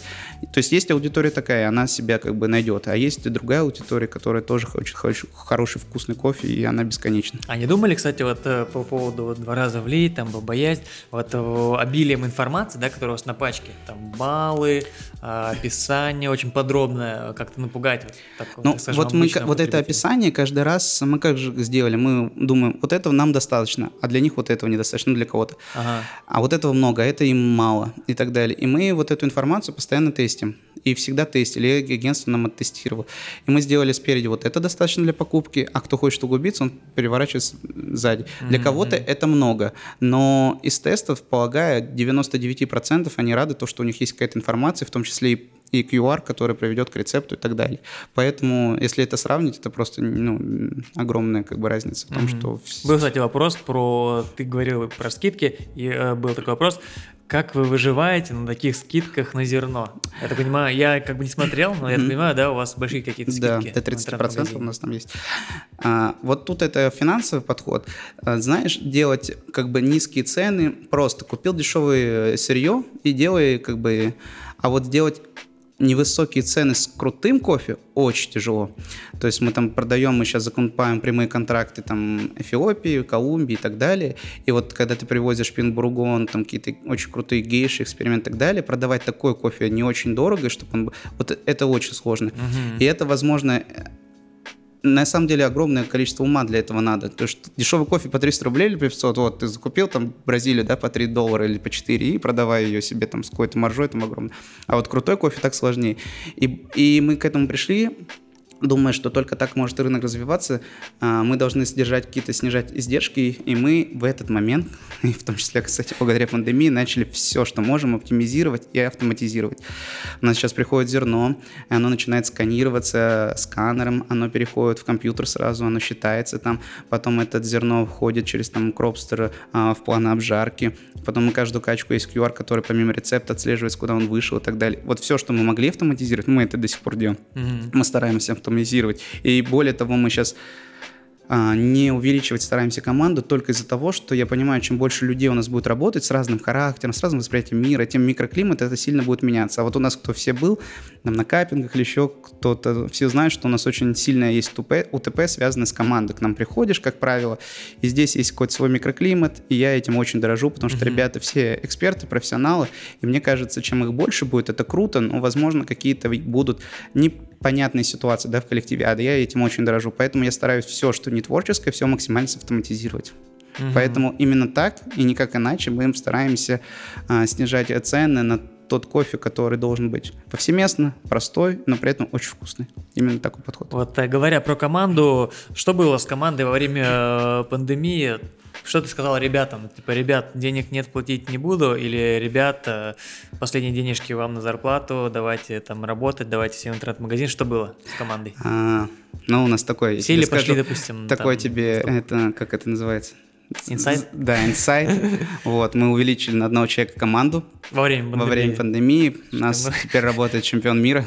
То есть есть аудитория такая, она себя как бы найдет, а есть и другая аудитория, которая тоже хочет, хочет хороший вкусный кофе, и она бесконечна. А не думали, кстати, вот э, по поводу вот, два раза влить, там, бобоязнь, вот э, обилием информации, да, которая у вас на пачке, там, баллы, описание очень подробное, как-то напугать. Вот, так, ну, так скажем, вот, мы, вот это описание каждый раз, мы как же сделали, мы думаем, вот этого нам достаточно, а для них вот этого недостаточно, ну, для кого-то. Ага. А вот этого много, а это им мало и так далее. И мы вот эту информацию постоянно тестим. И всегда тестили, и агентство нам оттестировало. И мы сделали спереди вот это достаточно для покупки, а кто хочет углубиться, он переворачивается сзади. Mm-hmm. Для кого-то это много, но из тестов, полагаю, 99% они рады то, что у них есть какая-то информация, в том числе и и QR, который приведет к рецепту и так далее. Поэтому, если это сравнить, это просто ну, огромная как бы разница в том, mm-hmm. что... Был, кстати, вопрос про... Ты говорил про скидки, и э, был такой вопрос. Как вы выживаете на таких скидках на зерно? Я так понимаю, я как бы не смотрел, но я так понимаю, да, у вас большие какие-то скидки. Да, до 30% у нас там есть. А, вот тут это финансовый подход. А, знаешь, делать как бы низкие цены, просто купил дешевое сырье и делай как бы... А вот сделать невысокие цены с крутым кофе очень тяжело. То есть мы там продаем, мы сейчас закупаем прямые контракты там Эфиопии, Колумбии и так далее. И вот когда ты привозишь пинбургон, там какие-то очень крутые гейши, эксперименты и так далее, продавать такой кофе не очень дорого, чтобы он... Вот это очень сложно. Uh-huh. И это, возможно, на самом деле огромное количество ума для этого надо. То есть дешевый кофе по 300 рублей или по 500, вот ты закупил там Бразилию, да, по 3 доллара или по 4 и продавай ее себе там с какой-то маржой там огромной. А вот крутой кофе так сложнее. И, и мы к этому пришли, думая, что только так может рынок развиваться, а, мы должны содержать какие-то, снижать издержки, и мы в этот момент, и в том числе, кстати, благодаря пандемии, начали все, что можем, оптимизировать и автоматизировать. У нас сейчас приходит зерно, и оно начинает сканироваться сканером, оно переходит в компьютер сразу, оно считается там, потом это зерно входит через там кропстер а, в план обжарки, потом мы каждую качку есть QR, который помимо рецепта отслеживается, куда он вышел и так далее. Вот все, что мы могли автоматизировать, мы это до сих пор делаем. Mm-hmm. Мы стараемся автоматизировать. И более того, мы сейчас а, не увеличивать стараемся команду только из-за того, что я понимаю, чем больше людей у нас будет работать с разным характером, с разным восприятием мира, тем микроклимат это сильно будет меняться. А вот у нас кто все был, там, на капингах или еще кто-то, все знают, что у нас очень сильная есть УТП, УТП связанная с командой. К нам приходишь, как правило, и здесь есть какой-то свой микроклимат, и я этим очень дорожу, потому что mm-hmm. ребята все эксперты, профессионалы, и мне кажется, чем их больше будет, это круто, но, возможно, какие-то будут непонятные ситуации да, в коллективе, а я этим очень дорожу. Поэтому я стараюсь все, что не творческое, все максимально автоматизировать. Угу. Поэтому именно так и никак иначе мы стараемся а, снижать цены на тот кофе, который должен быть повсеместно, простой, но при этом очень вкусный. Именно такой подход. Вот э, говоря про команду, что было с командой во время э, пандемии? Что ты сказал ребятам? Типа, ребят, денег нет, платить не буду, или ребята, последние денежки вам на зарплату, давайте там работать, давайте себе интернет-магазин. Что было с командой? А, ну, у нас такой... Все или пошли, допустим, Такой там, тебе, стоп. это, как это называется? Инсайт? Да, инсайт. Вот, мы увеличили на одного человека команду. Во время пандемии. Во время пандемии. У нас теперь работает чемпион мира.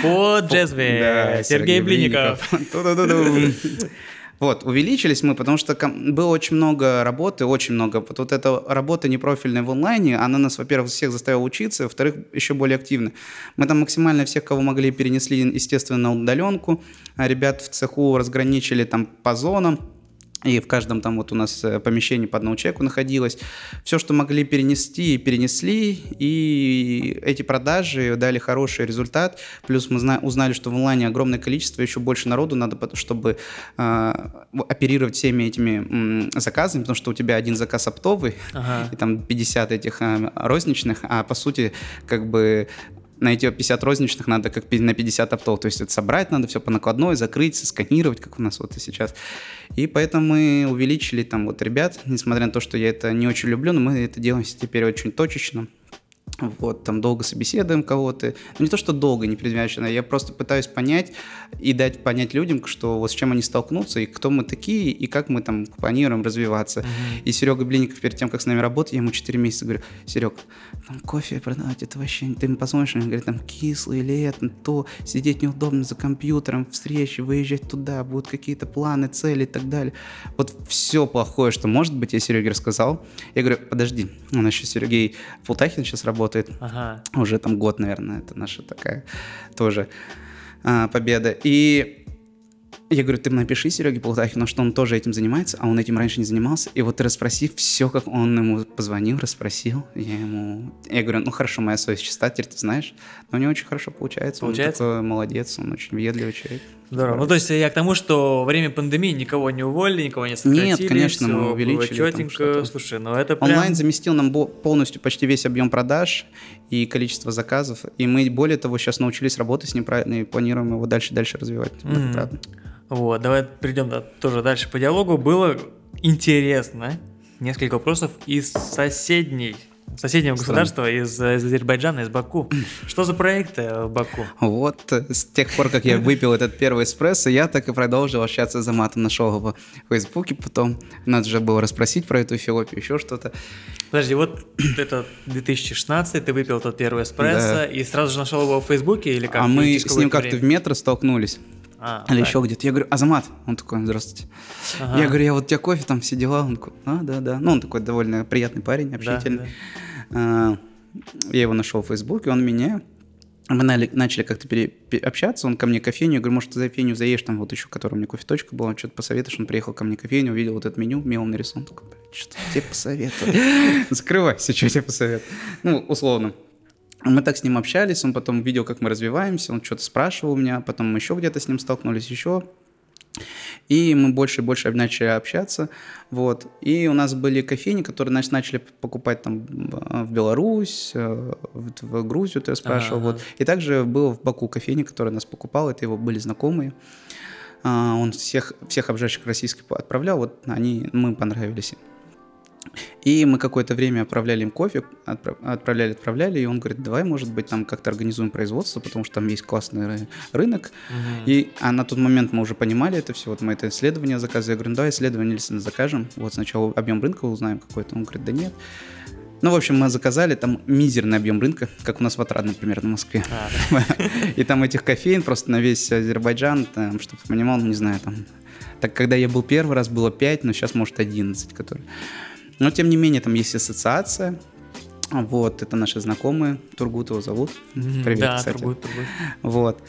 По джезве. Да, Сергей Блинников. Вот, увеличились мы, потому что было очень много работы, очень много. Вот, вот эта работа непрофильная в онлайне, она нас, во-первых, всех заставила учиться, во-вторых, еще более активно. Мы там максимально всех, кого могли, перенесли, естественно, на удаленку. А ребят в цеху разграничили там по зонам и в каждом там вот у нас э, помещении по одному человеку находилось. Все, что могли перенести, перенесли, и эти продажи дали хороший результат. Плюс мы зна- узнали, что в онлайне огромное количество, еще больше народу надо, чтобы э, оперировать всеми этими э, заказами, потому что у тебя один заказ оптовый, ага. и там 50 этих э, розничных, а по сути как бы на эти 50 розничных надо как на 50 оптов. То есть это собрать надо все по накладной, закрыть, сканировать, как у нас вот и сейчас. И поэтому мы увеличили там вот ребят, несмотря на то, что я это не очень люблю, но мы это делаем теперь очень точечно. Вот, там долго собеседуем кого-то. Ну, не то, что долго, не предвзято, я просто пытаюсь понять и дать понять людям, что вот с чем они столкнутся, и кто мы такие, и как мы там планируем развиваться. Мгм. И Серега Блинников перед тем, как с нами работать, я ему 4 месяца говорю, Серег, там кофе продавать, это вообще, ты ему позвонишь, он говорит, там кислый или это, то, сидеть неудобно за компьютером, встречи, выезжать туда, будут какие-то планы, цели и так далее. Вот все плохое, что может быть, я Сереге рассказал. Я говорю, подожди, у нас еще Сергей Полтахин сейчас работает, Ага. уже там год, наверное, это наша такая тоже а, победа. И я говорю, ты напиши Сереге Полтахину, что он тоже этим занимается, а он этим раньше не занимался. И вот ты расспроси все, как он ему позвонил, расспросил. Я ему... Я говорю, ну хорошо, моя совесть чиста, теперь ты знаешь. Но у него очень хорошо получается. Получается? Он такой молодец, он очень въедливый человек. Здорово. Ну, то есть я к тому, что во время пандемии никого не уволили, никого не сократили. Нет, конечно, мы увеличили четенько. Слушай, ну это прям... Онлайн заместил нам полностью почти весь объем продаж и количество заказов. И мы, более того, сейчас научились работать с ним правильно и планируем его дальше-дальше развивать. Правда. Вот, давай перейдем да, тоже дальше по диалогу. Было интересно несколько вопросов из соседней соседнего Страны. государства, из, из Азербайджана, из Баку. Что за проекты в Баку? Вот э, с тех пор, как я выпил этот первый эспрессо, я так и продолжил общаться с Заматом. Нашел его в Фейсбуке, потом надо же было расспросить про эту Эфиопию, еще что-то. Подожди, вот это 2016, ты выпил тот первый эспрессо Да. и сразу же нашел его в Фейсбуке или как? а мы с ним как-то в метро столкнулись. А, Или так. еще где-то. Я говорю, Азамат. Он такой, здравствуйте. Ага. Я говорю, я вот у тебя кофе, там все дела. Он такой, а, да, да. Ну, он такой довольно приятный парень, Да, общительный. да. А, Я его нашел в Фейсбуке, он меня. Мы начали как-то пере- пе- общаться, он ко мне кофейню, я говорю, может, ты за кофейню заедешь, там вот еще, которая у меня кофе-точка была, что-то посоветуешь, он приехал ко мне кофейню, увидел вот это меню, мелом нарисован, такой, «Блядь, что тебе посоветовать? Закрывайся, что тебе посоветовать? Ну, условно. Мы так с ним общались, он потом видел, как мы развиваемся, он что-то спрашивал у меня, потом мы еще где-то с ним столкнулись, еще. И мы больше и больше начали общаться, вот. И у нас были кофейни, которые значит, начали покупать там в Беларусь, э, в, Грузию, ты спрашивал, Ага. вот. И также было в Баку кофейни, которая нас покупала, это его были знакомые. А, Он всех, всех обжарщиков российских отправлял, вот они, мы понравились им. И мы какое-то время отправляли им кофе, отправ- отправляли, отправляли, и он говорит, давай, может быть, там как-то организуем производство, потому что там есть классный ры- рынок. Мгм. И а на тот момент мы уже понимали это все, вот мы это исследование заказывали, я говорю, ну давай исследование если закажем, вот сначала объем рынка узнаем какой-то, он говорит, да нет. Ну, в общем, мы заказали, там мизерный объем рынка, как у нас в Отрадном, примерно, в Москве. А, да. И там этих кофеин просто на весь Азербайджан, там, чтобы ты понимал, ну, не знаю, там... Так, когда я был первый раз, было 5, но сейчас, может, 11, которые... Но, тем не менее, там есть ассоциация, вот, это наши знакомые, Тургут его зовут. Привет, Да, кстати. Тургут, Тургут. Вот.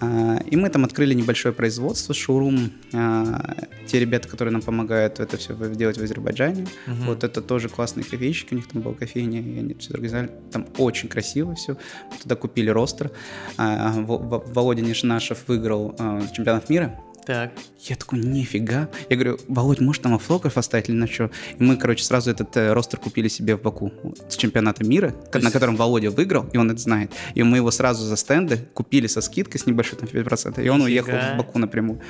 А, И мы там открыли небольшое производство, шоурум. А, Те ребята, которые нам помогают это все делать в Азербайджане. Мгм. Вот это тоже классные кофейщики, у них там была кофейня, и они все организовали. Там очень красиво все. Туда купили ростер. А, Во- Во- Володя Нишнашев выиграл чемпионат мира. Так. Я такой, нифига. Я говорю, Володь, может там автограф оставить или на что? И мы, короче, сразу этот э, ростер купили себе в Баку с чемпионата мира, То на есть- котором Володя выиграл, и он это знает. И мы его сразу за стенды купили со скидкой с небольшой, там, 5%, и он Нифига. уехал в Баку напрямую.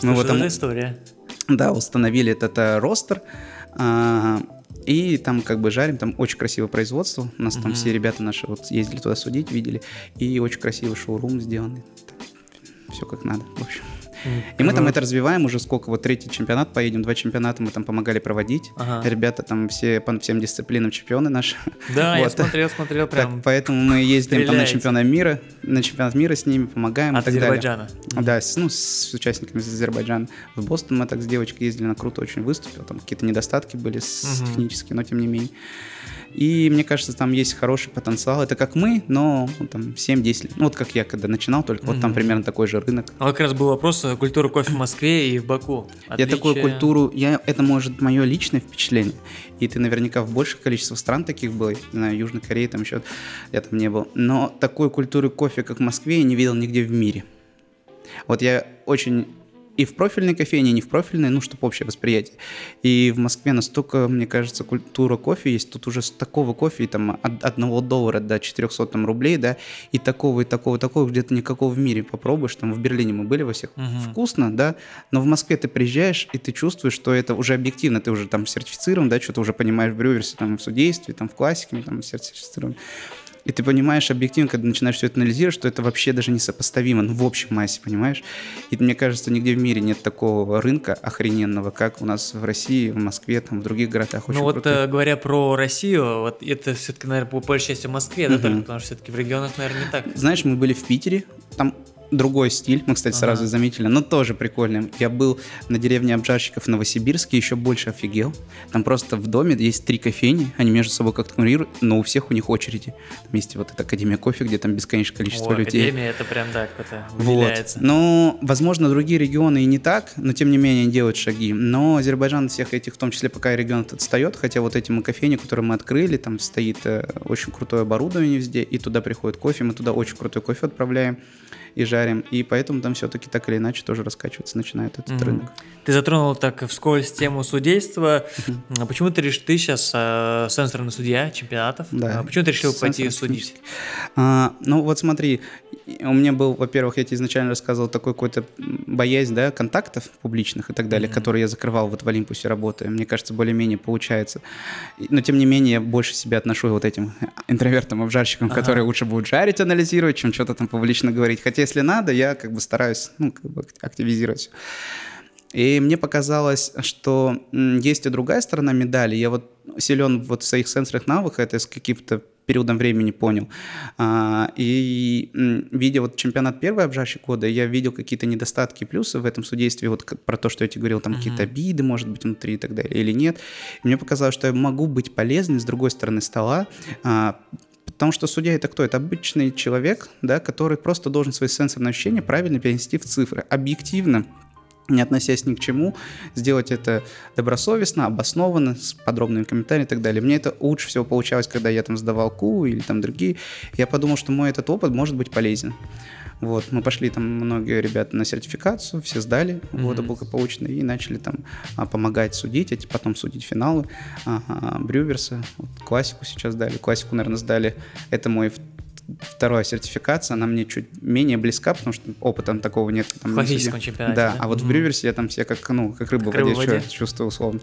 Слушай, Мы его там, это история. да, установили этот э, ростер, а, и там как бы жарим, там очень красивое производство. У нас там Мгм. все ребята наши вот ездили туда судить, видели, и очень красивый шоурум сделанный. Все как надо, в общем. И мы там это развиваем уже сколько, вот третий чемпионат поедем, два чемпионата мы там помогали проводить. Ага. Ребята там все по всем дисциплинам чемпионы наши. Да, я Вот. смотрел, смотрел Так, прям поэтому мы ездим там на чемпионат мира, на чемпионат мира с ними помогаем и от так далее. Азербайджана. Да, с, ну, с участниками из Азербайджана. В Бостон мы так с девочкой ездили, она круто очень выступила, там какие-то недостатки были с- Мгм. технические, но тем не менее. И мне кажется, там есть хороший потенциал. Это как мы, но ну, там 7-10 лет. Ну, вот как я когда начинал, только вот там примерно такой же рынок. А как раз был вопрос э, культуры кофе в Москве и в Баку. Я такую Отличие- культуру, я, это может мое личное впечатление, и ты наверняка в больших количествах стран таких был, я не знаю, Южной Кореи, там еще, я там не был, но такой культуры кофе, как в Москве, я не видел нигде в мире. Вот я очень и в профильной кофейне, и не в профильной, ну, чтобы общее восприятие. И в Москве настолько, мне кажется, культура кофе есть. Тут уже с такого кофе, там, от одного доллара до 400 там, рублей, да, и такого, и такого, такого, где-то никакого в мире попробуешь. Там в Берлине мы были во всех. Угу. Вкусно, да, но в Москве ты приезжаешь, и ты чувствуешь, что это уже объективно, ты уже там сертифицирован, да, что-то уже понимаешь в брюверсе, там, в судействе, там, в классике, там, сертифицирован. И ты понимаешь объективно, когда начинаешь все это анализировать, что это вообще даже несопоставимо ну, в общем массе, понимаешь? И мне кажется, нигде в мире нет такого рынка охрененного, как у нас в России, в Москве, там, в других городах. Очень ну вот э, говоря про Россию, вот это все-таки, наверное, по большей части в Москве, да, только потому что все-таки в регионах, наверное, не так. Знаешь, мы были в Питере, там другой стиль, мы, кстати, сразу ага. заметили, но тоже прикольный. Я был на деревне обжарщиков в Новосибирске, еще больше офигел. Там просто в доме есть три кофейни, они между собой как-то конкурируют, но у всех у них очереди. Там есть вот эта Академия кофе, где там бесконечное количество О, людей. Академия, это прям, да, выделяется. Вот. Но, возможно, другие регионы и не так, но тем не менее делают шаги. Но Азербайджан всех этих, в том числе пока регион отстает, хотя вот эти мы кофейни, которые мы открыли, там стоит э, очень крутое оборудование везде, и туда приходит кофе, мы туда очень крутой кофе отправляем и жарим. И поэтому там все-таки так или иначе тоже раскачиваться начинает этот mm-hmm. рынок. Ты затронул так вскользь тему судейства. Mm-hmm. Почему ты решил, ты сейчас э, сенсорный судья чемпионатов? Да. А почему ты решил пойти судить? А, ну вот смотри, у меня был, во-первых, я тебе изначально рассказывал, такой какой-то боязнь, да, контактов публичных и так далее, mm-hmm. который я закрывал вот в Олимпусе работая. Мне кажется, более-менее получается. Но, тем не менее, я больше себя отношу вот этим интровертам, обжарщикам, ага. которые лучше будут жарить, анализировать, чем что-то там публично говорить. Хотя, если надо, я как бы стараюсь, ну, как бы активизировать. И мне показалось, что есть и другая сторона медали. Я вот силен вот в своих сенсорных навыках, это с каким-то периодом времени понял. А, и видя вот чемпионат первый обжарщик года, я видел какие-то недостатки и плюсы в этом судействе, вот про то, что я тебе говорил, там uh-huh. какие-то обиды, может быть, внутри и так далее, или нет. И мне показалось, что я могу быть полезным с другой стороны стола, а, Потому что судья это кто? Это обычный человек, да, который просто должен свои сенсорные ощущения правильно перенести в цифры, объективно не относясь ни к чему, сделать это добросовестно, обоснованно, с подробными комментариями и так далее. Мне это лучше всего получалось, когда я там сдавал КУ или там другие. Я подумал, что мой этот опыт может быть полезен. Вот, мы пошли там многие ребята на сертификацию, все сдали mm-hmm. благополучно и начали там а, помогать судить, эти потом судить финалы а, Брюверса, вот, классику сейчас дали, классику, наверное, сдали. Это мой вторая сертификация, она мне чуть менее близка, потому что опыта такого нет. Там, в классическом чемпионате. Да, да, а вот mm-hmm. в Брюверсе я там все как, ну, как рыба как в воде, воде. чувствую условно.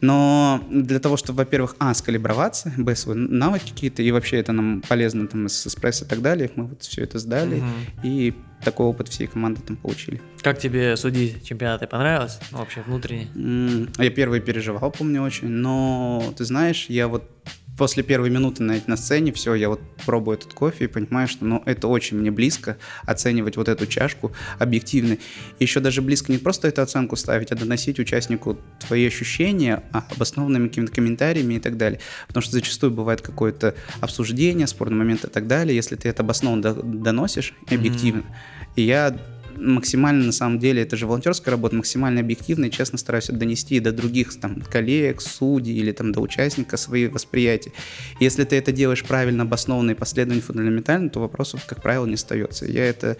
Но для того, чтобы, во-первых, а, скалиброваться, б, свои навыки какие-то, и вообще это нам полезно там с эспрессо и так далее, мы вот все это сдали, mm-hmm. и такой опыт всей команды там получили. Как тебе судить чемпионаты? Понравилось? Ну, вообще внутренне? Mm, я первый переживал, помню, очень, но ты знаешь, я вот после первой минуты на, на сцене все, я вот пробую этот кофе и понимаю, что ну, это очень мне близко оценивать вот эту чашку объективно. Еще даже близко не просто эту оценку ставить, а доносить участнику твои ощущения а, обоснованными какими-то комментариями и так далее. Потому что зачастую бывает какое-то обсуждение, спорный момент и так далее. Если ты это обоснованно доносишь объективно, mm-hmm. и я максимально, на самом деле, это же волонтерская работа, максимально объективно и честно стараюсь донести до других там, коллег, судей или там, до участника свои восприятия. Если ты это делаешь правильно, обоснованно и последовательно, фундаментально, то вопросов, как правило, не остается. Я это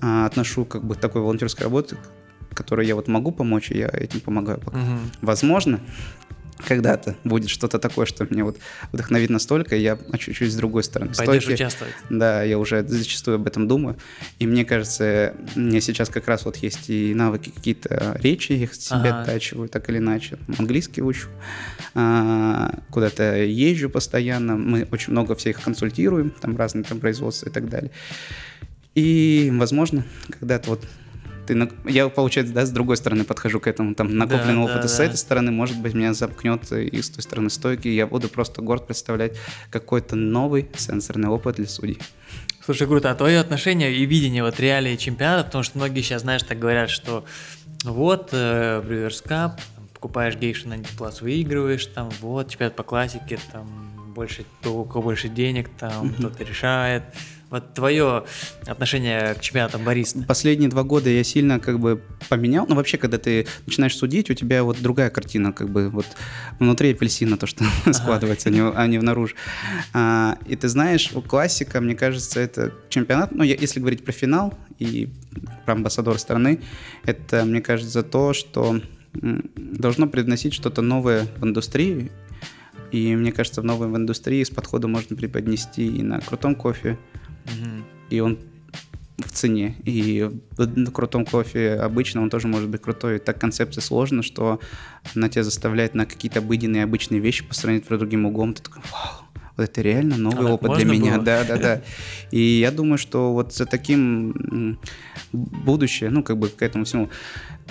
а, отношу как бы такой волонтерской работы, которой я вот могу помочь, и я этим помогаю пока. Угу. Возможно, когда-то будет что-то такое, что мне вот вдохновит настолько, и я чуть-чуть с другой стороны Пойдешь стойки. участвовать. Да, я уже зачастую об этом думаю. И мне кажется, мне сейчас как раз вот есть и навыки какие-то речи, я их себе ага. оттачиваю так или иначе. Английский учу. А, куда-то езжу постоянно. Мы очень много всех консультируем, там разные там производства и так далее. И, возможно, когда-то вот ты, я, получается, да, с другой стороны подхожу к этому, там, накопленный да, опыт, да, с да. этой стороны, может быть, меня замкнет и с той стороны стойки, я буду просто горд представлять какой-то новый сенсорный опыт для судей. Слушай, круто, а твое отношение и видение вот реалии чемпионата, потому что многие сейчас, знаешь, так говорят, что вот, э, Brewers Cup, покупаешь гейшу на Plus, выигрываешь, там, вот, чемпионат по классике, там, больше, у кого больше денег, там, mm-hmm. кто-то решает, Вот твое отношение к чемпионатам бариста. Последние два года я сильно как бы поменял. Но вообще, когда ты начинаешь судить, у тебя вот другая картина, как бы вот внутри апельсина то, что складывается, а не, а не внаружи. А, и ты знаешь, у классика, мне кажется, это чемпионат, ну, если говорить про финал и про амбассадор страны, это, мне кажется, то, что должно привносить что-то новое в индустрию, и мне кажется, в новой в индустрии с подходом можно преподнести и на крутом кофе, угу. и он в цене. И в крутом кофе обычно он тоже может быть крутой. И так концепция сложна, что она тебя заставляет на какие-то обыденные обычные вещи посмотреть под другим углом. Ты такой, вау, вот это реально новый а опыт для меня. Было? Да, да, да. И я думаю, что вот за таким будущее, ну, как бы к этому всему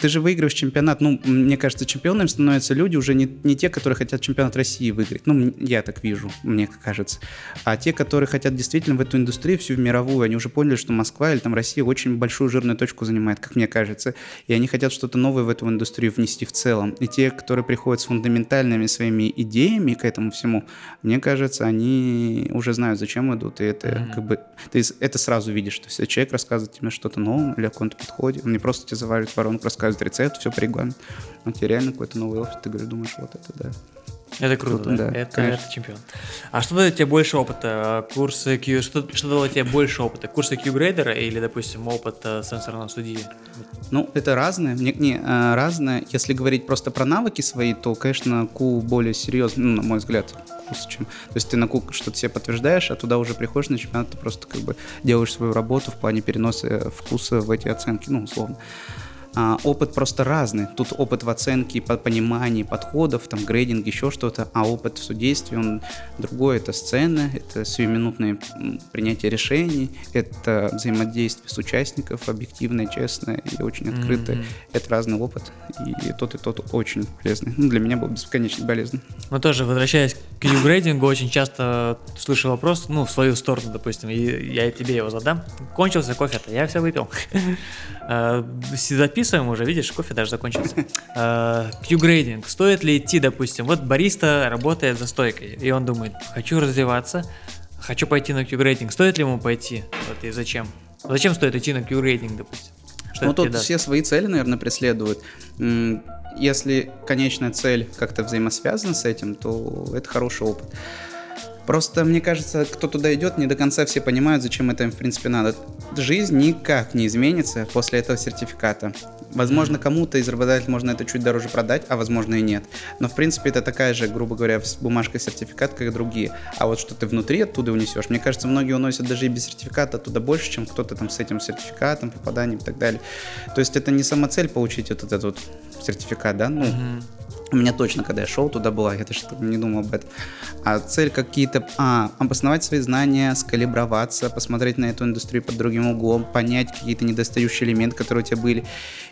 ты же выигрываешь чемпионат, ну, мне кажется, чемпионами становятся люди уже не, не те, которые хотят чемпионат России выиграть, ну, я так вижу, мне кажется, а те, которые хотят действительно в эту индустрию, всю в мировую, они уже поняли, что Москва или там Россия очень большую жирную точку занимает, как мне кажется, и они хотят что-то новое в эту индустрию внести в целом. И те, которые приходят с фундаментальными своими идеями к этому всему, мне кажется, они уже знают, зачем идут, и это mm-hmm. как бы, ты это сразу видишь, то есть человек рассказывает тебе что-то новое или о каком-то подходе, он не просто тебе заваривает воронку, рассказывает, показывает рецепт, все по регламенту. Вот тебе реально какой-то новый опыт, ты говоришь, думаешь, вот это да. Это круто, круто да. Это, это чемпион. А что дает тебе больше опыта? Курсы Q, что, что дало тебе больше опыта? Курсы Q-грейдера или, допустим, опыт э, сенсорного судьи? Ну, это разное. Не, не, э, разное. Если говорить просто про навыки свои, то, конечно, Q более серьезный, ну, на мой взгляд, курс, чем... То есть ты на Q что-то себе подтверждаешь, а туда уже приходишь на чемпионат, ты просто как бы делаешь свою работу в плане переноса вкуса в эти оценки, ну, условно а, опыт просто разный. Тут опыт в оценке, по понимании подходов, там грейдинг, еще что-то, а опыт в судействе, он другой. Это сцена, это сиюминутное принятие решений, это взаимодействие с участников, объективное, честное и очень открытое. Mm-hmm. Это разный опыт, и тот и тот очень полезный. Ну, для меня был бесконечно полезный. Но тоже, возвращаясь к грейдингу, очень часто слышу вопрос, ну, в свою сторону, допустим, и я тебе его задам. Кончился кофе-то, я все выпил. Э, записываем уже, видишь, кофе даже закончился. Q-грейдинг. Э, Стоит ли идти, допустим, вот бариста работает за стойкой, и он думает, хочу развиваться, хочу пойти на Q-грейдинг. Стоит ли ему пойти? Вот и зачем? Зачем стоит идти на Q-грейдинг, допустим? Что ну, тут все свои цели, наверное, преследуют. Если конечная цель как-то взаимосвязана с этим, то это хороший опыт. Просто, мне кажется, кто туда идет, не до конца все понимают, зачем это им, в принципе, надо. Жизнь никак не изменится после этого сертификата. Возможно, кому-то из работодателей можно это чуть дороже продать, а возможно и нет. Но, в принципе, это такая же, грубо говоря, бумажка сертификат, как и другие. А вот что ты внутри оттуда унесешь, мне кажется, многие уносят даже и без сертификата оттуда больше, чем кто-то там с этим сертификатом, попаданием и так далее. То есть это не сама цель получить вот этот вот сертификат, да, ну, mm-hmm у меня точно, когда я шел туда была, я даже не думал об этом. А цель какие-то, а, обосновать свои знания, скалиброваться, посмотреть на эту индустрию под другим углом, понять какие-то недостающие элементы, которые у тебя были.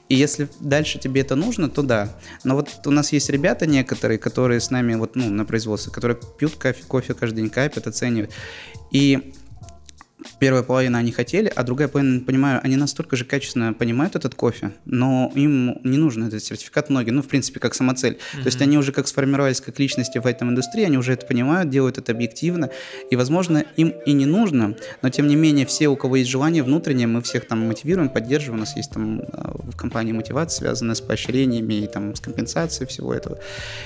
И если дальше тебе это нужно, то да. Но вот у нас есть ребята некоторые, которые с нами вот, ну, на производстве, которые пьют кофе, кофе каждый день, капят, оценивают. И первая половина они хотели, а другая половина, понимаю, они настолько же качественно понимают этот кофе, но им не нужен этот сертификат многие, ну, в принципе, как самоцель. Mm-hmm. То есть они уже как сформировались как личности в этом индустрии, они уже это понимают, делают это объективно, и, возможно, им и не нужно, но, тем не менее, все, у кого есть желание внутреннее, мы всех там мотивируем, поддерживаем, у нас есть там а, в компании мотивация, связанная с поощрениями и там с компенсацией всего этого.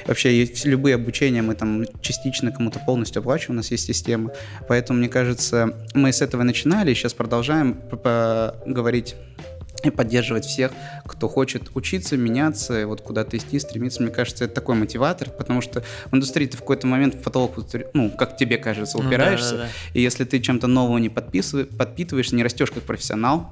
Вообще, любые обучения мы там частично кому-то полностью оплачиваем, у нас есть система, поэтому, мне кажется, мы с этого начинали, и сейчас продолжаем говорить и поддерживать всех, кто хочет учиться, меняться, вот куда-то идти, стремиться. Мне кажется, это такой мотиватор, потому что в индустрии ты в какой-то момент в потолок, ну, как тебе кажется, упираешься, ну, да, да, да. и если ты чем-то нового не подписываешь, подпитываешь, не растешь как профессионал,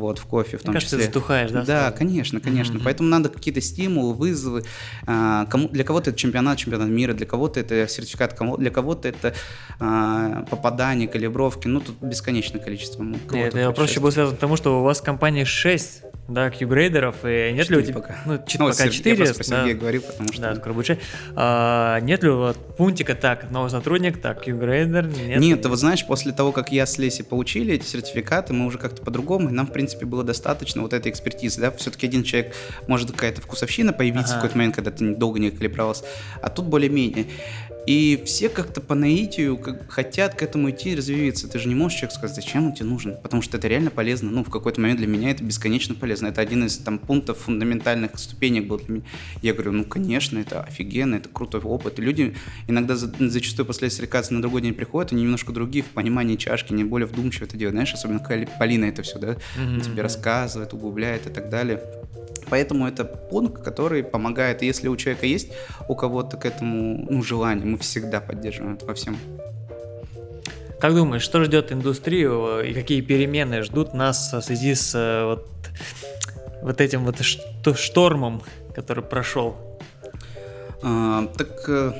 вот, в кофе в том кажется, числе. ты затухаешь, да? Да, конечно, конечно. Mm-hmm. Поэтому надо какие-то стимулы, вызовы. А, кому, для кого-то это чемпионат, чемпионат мира, для кого-то это сертификат, кому, для кого-то это а, попадание, калибровки. Ну, тут бесконечное количество. Нет, вопрос еще был связан к тому, что у вас в компании 6 да, Q-грейдеров, и нет ли у тебя... Пока. Ну, ну, пока 4. Я просто про да, говорю, потому что... Да, скоро будет а, Нет ли вот пунктика так, новый сотрудник, так, Q-грейдер, нет? Нет, ты вот знаешь, после того, как я с Леси получили эти сертификаты, мы уже как-то по-другому, и нам, в принципе, было достаточно вот этой экспертизы, да, все-таки один человек, может какая-то вкусовщина появиться ага. в какой-то момент, когда ты долго не калибровался, а тут более-менее. И все как-то по наитию как, хотят к этому идти развиваться. Ты же не можешь человеку сказать, зачем он тебе нужен, потому что это реально полезно. Ну, в какой-то момент для меня это бесконечно полезно. Это один из там пунктов фундаментальных ступенек был для меня. Я говорю, ну, конечно, это офигенно, это крутой опыт. И люди иногда за, зачастую после стрекации на другой день приходят, они немножко другие в понимании чашки, не более вдумчиво это делают. Знаешь, особенно когда Полина это все, да, mm-hmm. тебе рассказывает, углубляет и так далее. Поэтому это пункт, который помогает. И если у человека есть у кого-то к этому ну, желание, мы всегда поддерживаем это во всем. Как думаешь, что ждет индустрию и какие перемены ждут нас в связи с э, вот, вот этим вот штормом, который прошел? А, так э,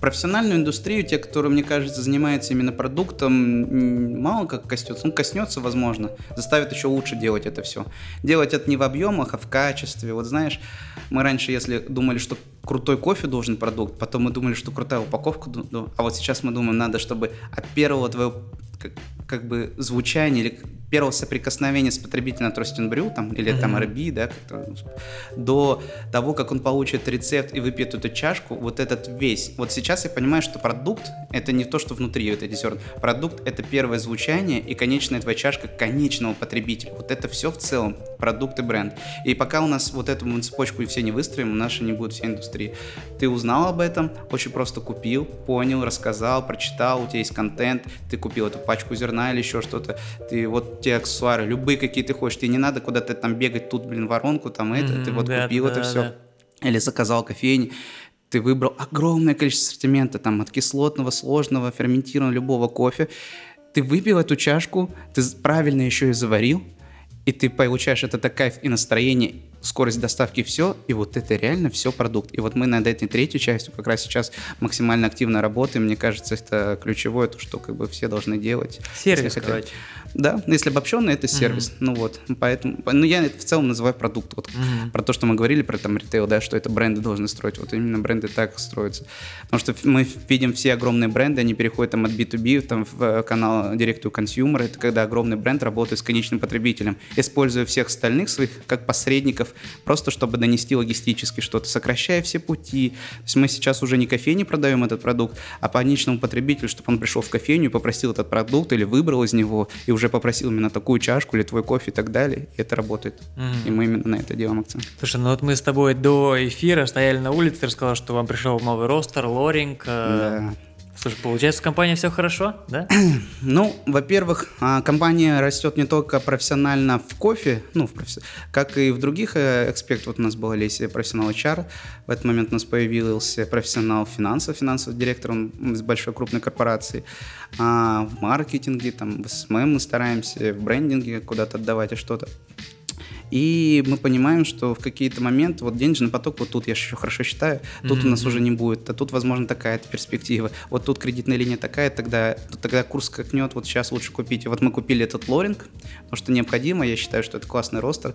профессиональную индустрию, те, которые, мне кажется, занимаются именно продуктом, мало как коснется. Ну, коснется, возможно. Заставит еще лучше делать это все. Делать это не в объемах, а в качестве. Вот знаешь, мы раньше, если думали, что крутой кофе должен продукт, потом мы думали, что крутая упаковка, а вот сейчас мы думаем, надо, чтобы от первого твоего как, как бы звучания или первого соприкосновения с потребителем Brew, там, или mm-hmm. там RB, да, до того, как он получит рецепт и выпьет эту чашку, вот этот весь. Вот сейчас я понимаю, что продукт — это не то, что внутри вот эти зерна. Продукт — это первое звучание и конечная твоя чашка конечного потребителя. Вот это все в целом продукт и бренд. И пока у нас вот эту цепочку и все не выстроим, у нас не будет всей индустрии. Ты узнал об этом, очень просто купил, понял, рассказал, прочитал, у тебя есть контент, ты купил эту пачку зерна или еще что-то, ты вот те аксессуары, любые какие ты хочешь, тебе не надо куда-то там бегать, тут, блин, воронку, там это, mm-hmm, ты вот да, купил да, это да, все. Да. Или заказал кофейни, ты выбрал огромное количество ассортимента, там, от кислотного, сложного, ферментированного, любого кофе, ты выпил эту чашку, ты правильно еще и заварил, и ты получаешь этот кайф и настроение, скорость доставки, все, и вот это реально все продукт. И вот мы над этой третьей частью как раз сейчас максимально активно работаем. Мне кажется, это ключевое, то, что как бы все должны делать. Сервис, короче. Да, ну, если обобщенно, это сервис. Mm-hmm. Ну вот, поэтому, ну я это в целом называю продукт. Вот mm-hmm. про то, что мы говорили про там ритейл, да, что это бренды должны строить. Вот именно бренды так строятся. Потому что мы видим все огромные бренды, они переходят там от B2B там в э, канал Direct to Consumer. Это когда огромный бренд работает с конечным потребителем, используя всех остальных своих как посредников, просто чтобы донести логистически что-то, сокращая все пути. То есть мы сейчас уже не кофейне продаем этот продукт, а по конечному потребителю, чтобы он пришел в кофейню и попросил этот продукт или выбрал из него и уже уже попросил именно такую чашку или твой кофе и так далее, и это работает. Mm-hmm. И мы именно на это делаем акцент. Слушай, ну вот мы с тобой до эфира стояли на улице, ты рассказал, что вам пришел новый ростер, лоринг. Э, да. Слушай, получается, в компании все хорошо, да? ну, во-первых, а, компания растет не только профессионально в кофе, ну, в професс... как и в других э, аспектах. Вот у нас была Лесия, профессионал HR. В этот момент у нас появился профессионал финансов, финансовый директор он из большой крупной корпорации. А в маркетинге, там, в SMM мы стараемся, в брендинге куда-то отдавать и что-то. И мы понимаем, что в какие-то моменты вот денежный поток вот тут я еще хорошо считаю, тут mm-hmm. у нас уже не будет, а тут, возможно, такая-то перспектива. Вот тут кредитная линия такая, тогда, тогда курс скакнет, вот сейчас лучше купить. И вот мы купили этот Loring, потому что необходимо, я считаю, что это классный ростер.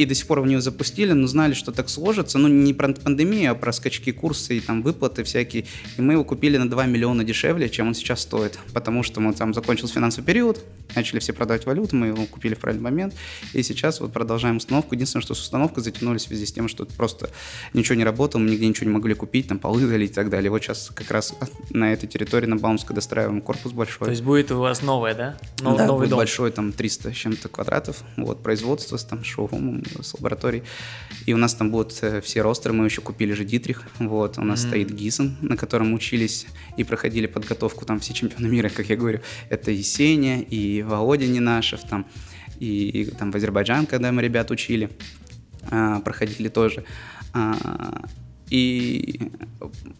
И до сих пор в нее запустили, но знали, что так сложится. Ну, не про пандемию, а про скачки курсы и там выплаты всякие. И мы его купили на 2 миллиона дешевле, чем он сейчас стоит. Потому что мы там закончился финансовый период, начали все продавать валюту, мы его купили в правильный момент. И сейчас вот продолжаем установку. Единственное, что с установкой затянулись в связи с тем, что просто ничего не работало, мы нигде ничего не могли купить, там полы залить и так далее. Вот сейчас как раз на этой территории на Баумской достраиваем корпус большой. То есть будет у вас новое, да? Нов- да, новый будет дом. большой, там 300 с чем-то квадратов. Вот, производство с там шоурумом, с лабораторией. И у нас там будут э, все ростеры, мы еще купили же Дитрих, вот, у нас mm-hmm. стоит Гисон, на котором учились и проходили подготовку там все чемпионы мира, как я говорю. Это Есения, и Володя Ненашев, там, и, и там в Азербайджан, когда мы ребят учили, а, проходили тоже. И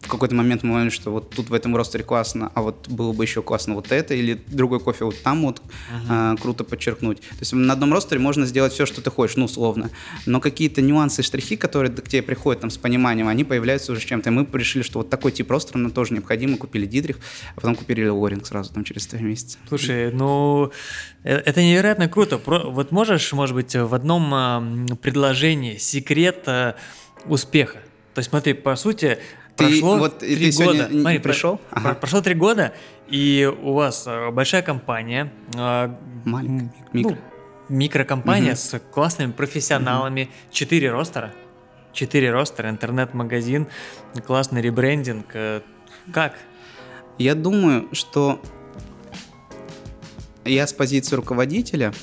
в какой-то момент мы поняли, что вот тут в этом ростере классно, а вот было бы еще классно вот это, или другой кофе вот там вот uh-huh. а, круто подчеркнуть. То есть на одном ростере можно сделать все, что ты хочешь, ну, условно. Но какие-то нюансы, штрихи, которые к тебе приходят там с пониманием, они появляются уже с чем-то. И мы решили, что вот такой тип ростера нам тоже необходим. Мы купили Дидрих, а потом купили Лоринг сразу там через три месяца. Слушай, ну, э, это невероятно круто. Вот можешь, может быть, в одном предложении секрет э, успеха? То есть смотри, по сути, ты, прошло вот, три ты года. Смотри, пришел? Про, ага. Прошло три года, и у вас э, большая компания. Э, Маленькая, микро. Ну, микрокомпания угу. с классными профессионалами, четыре угу. ростера. четыре ростера, интернет-магазин, классный ребрендинг. Э, как? Я думаю, что я с позиции руководителя а,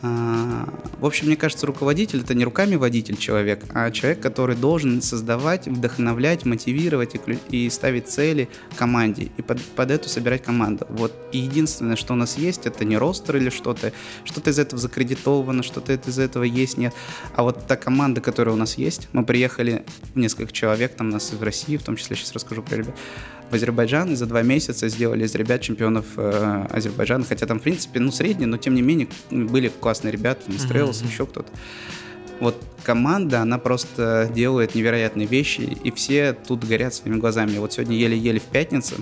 в общем, мне кажется, руководитель это не руками водитель человек, а человек, который должен создавать, вдохновлять, мотивировать и, ставить цели команде, и под, под эту собирать команду. Вот и единственное, что у нас есть, это не ростер или что-то, что-то из этого закредитовано, что-то из этого есть, нет. А вот та команда, которая у нас есть, мы приехали несколько человек, там нас в России, в том числе сейчас расскажу про ребят, в Азербайджан и за два месяца сделали из ребят чемпионов э, Азербайджана, хотя там, в принципе, ну, средние, но тем не менее были классные ребята, Мистрелс, mm-hmm. еще кто-то. Вот команда, она просто делает невероятные вещи, и все тут горят своими глазами. Вот сегодня еле-еле в пятницу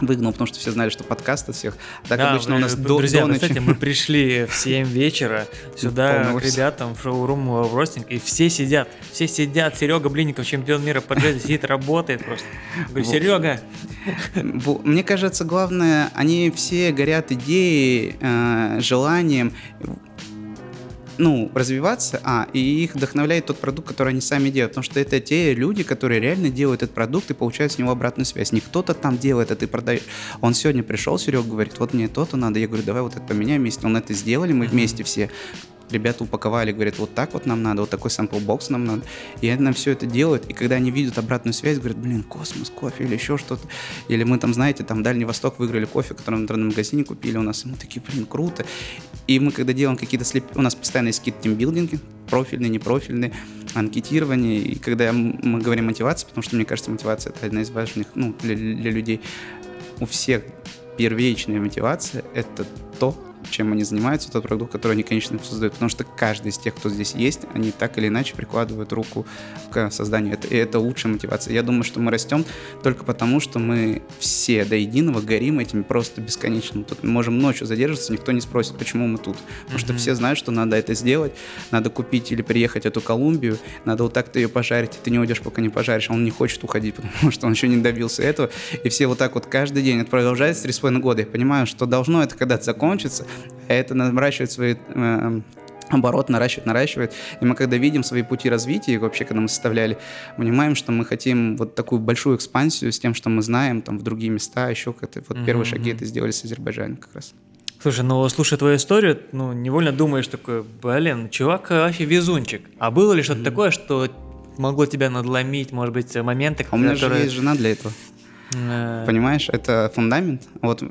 выгнал, потому что все знали, что подкаст от всех. Так да, обычно у нас до, друзья, до ночи. Кстати, мы пришли в 7 вечера сюда к ребятам в шоу-рум в Ростинг, и все сидят, все сидят. Серега Блинников, чемпион мира по джезе, сидит, работает просто. Говорю, Серега! Мне кажется, главное, они все горят идеей, э, желанием ну, развиваться, а, и их вдохновляет тот продукт, который они сами делают, потому что это те люди, которые реально делают этот продукт и получают с него обратную связь. Не кто-то там делает, а ты продаешь. Он сегодня пришел, Серега говорит, вот мне то-то надо, я говорю, давай вот это поменяем вместе, он это сделали, мы вместе все ребята упаковали, говорят, вот так вот нам надо, вот такой сампл-бокс нам надо. И они нам все это делают, и когда они видят обратную связь, говорят, блин, космос, кофе или еще что-то. Или мы там, знаете, там Дальний Восток выиграли кофе, который в интернет-магазине купили у нас, и мы такие, блин, круто. И мы когда делаем какие-то слеп... У нас постоянно есть какие-то тимбилдинги, профильные, непрофильные, анкетирование. И когда мы говорим мотивация, потому что мне кажется, мотивация это одна из важных, ну, для, для людей. У всех первичная мотивация — это то, чем они занимаются, тот продукт, который они, конечно, создают. Потому что каждый из тех, кто здесь есть, они так или иначе прикладывают руку к созданию. Это, и это лучшая мотивация. Я думаю, что мы растем только потому, что мы все до единого горим этим просто бесконечно. Тут мы можем ночью задерживаться, никто не спросит, почему мы тут. Потому mm-hmm. что все знают, что надо это сделать, надо купить или приехать эту Колумбию, надо вот так-то ее пожарить, и ты не уйдешь, пока не пожаришь. А он не хочет уходить, потому что он еще не добился этого. И все вот так вот каждый день. Это продолжается три с половиной года. Я понимаю, что должно это когда-то закончиться, это наращивает свои э, оборот наращивает, наращивает. И мы когда видим свои пути развития, вообще, когда мы составляли, понимаем, что мы хотим вот такую большую экспансию с тем, что мы знаем, там, в другие места, еще как-то. Вот mm-hmm. первые шаги это сделали с Азербайджаном как раз. Слушай, ну, слушая твою историю, ну, невольно думаешь такой, блин, чувак вообще везунчик. А было ли что-то mm-hmm. такое, что могло тебя надломить, может быть, моменты, а у меня которые... же есть жена для этого. Э. Понимаешь, это фундамент. Вот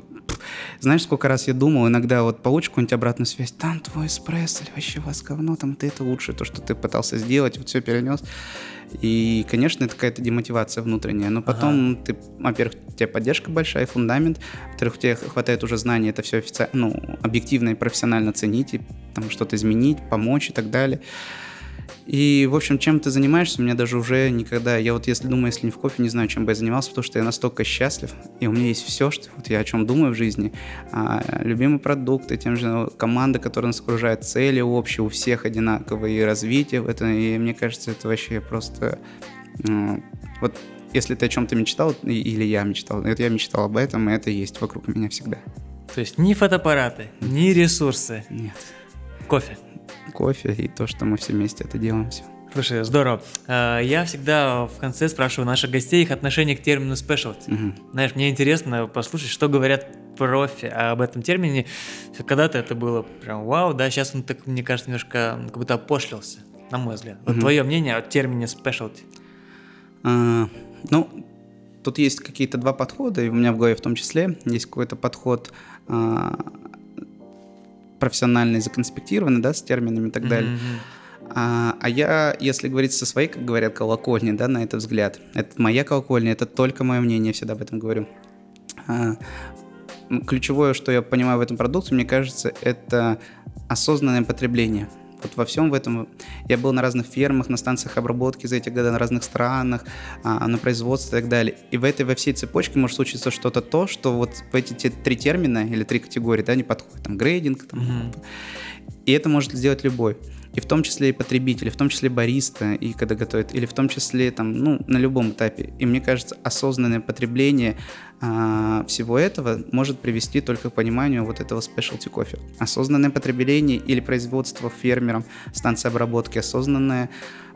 знаешь, сколько раз я думал, иногда вот получу какую-нибудь обратную связь, там твой эспрессо, или вообще вас говно, там ты это лучше, то, что ты пытался сделать, вот все перенес. И, конечно, это какая-то демотивация внутренняя. Но потом ага. ты, во-первых, у тебя поддержка большая, фундамент. Во-вторых, у тебя хватает уже знаний это все официально, ну, объективно и профессионально ценить, и там что-то изменить, помочь и так далее. И, в общем, чем ты занимаешься, меня даже уже никогда... Я вот если думаю, если не в кофе, не знаю, чем бы я занимался, потому что я настолько счастлив, и у меня есть все, что вот я о чем думаю в жизни. А, любимые продукты, тем же ну, команда, которая нас окружает, цели общие, у всех одинаковые, и развитие в этом. И мне кажется, это вообще просто... Ну, вот если ты о чем-то мечтал, или я мечтал, это я мечтал об этом, и это есть вокруг меня всегда. То есть ни фотоаппараты, ни ресурсы. Нет. Кофе кофе и то, что мы все вместе это делаем все. Слушай, здорово. А, я всегда в конце спрашиваю наших гостей их отношение к термину specialty. Угу. Знаешь, мне интересно послушать, что говорят профи об этом термине. Когда-то это было прям вау, да, сейчас он так, мне кажется, немножко как будто опошлился, на мой взгляд. Вот угу. твое мнение о термине specialty? А, ну, тут есть какие-то два подхода, и у меня в голове в том числе есть какой-то подход а, профессиональный, законспектированный, да, с терминами и так далее. Mm-hmm. А, а я, если говорить со своей, как говорят, колокольни, да, на этот взгляд, это моя колокольня, это только мое мнение, я всегда об этом говорю. А, ключевое, что я понимаю в этом продукте, мне кажется, это осознанное потребление – вот во всем в этом я был на разных фермах, на станциях обработки за эти годы, на разных странах, а, на производстве и так далее. И в этой, во всей цепочке может случиться что-то то, что вот в эти те, три термина или три категории, да, не подходит. Там грейдинг, там, mm-hmm. и это может сделать любой и в том числе и потребители, в том числе бариста, и когда готовят, или в том числе там, ну, на любом этапе. И мне кажется, осознанное потребление а, всего этого может привести только к пониманию вот этого specialty кофе. Осознанное потребление или производство фермером станции обработки, осознанное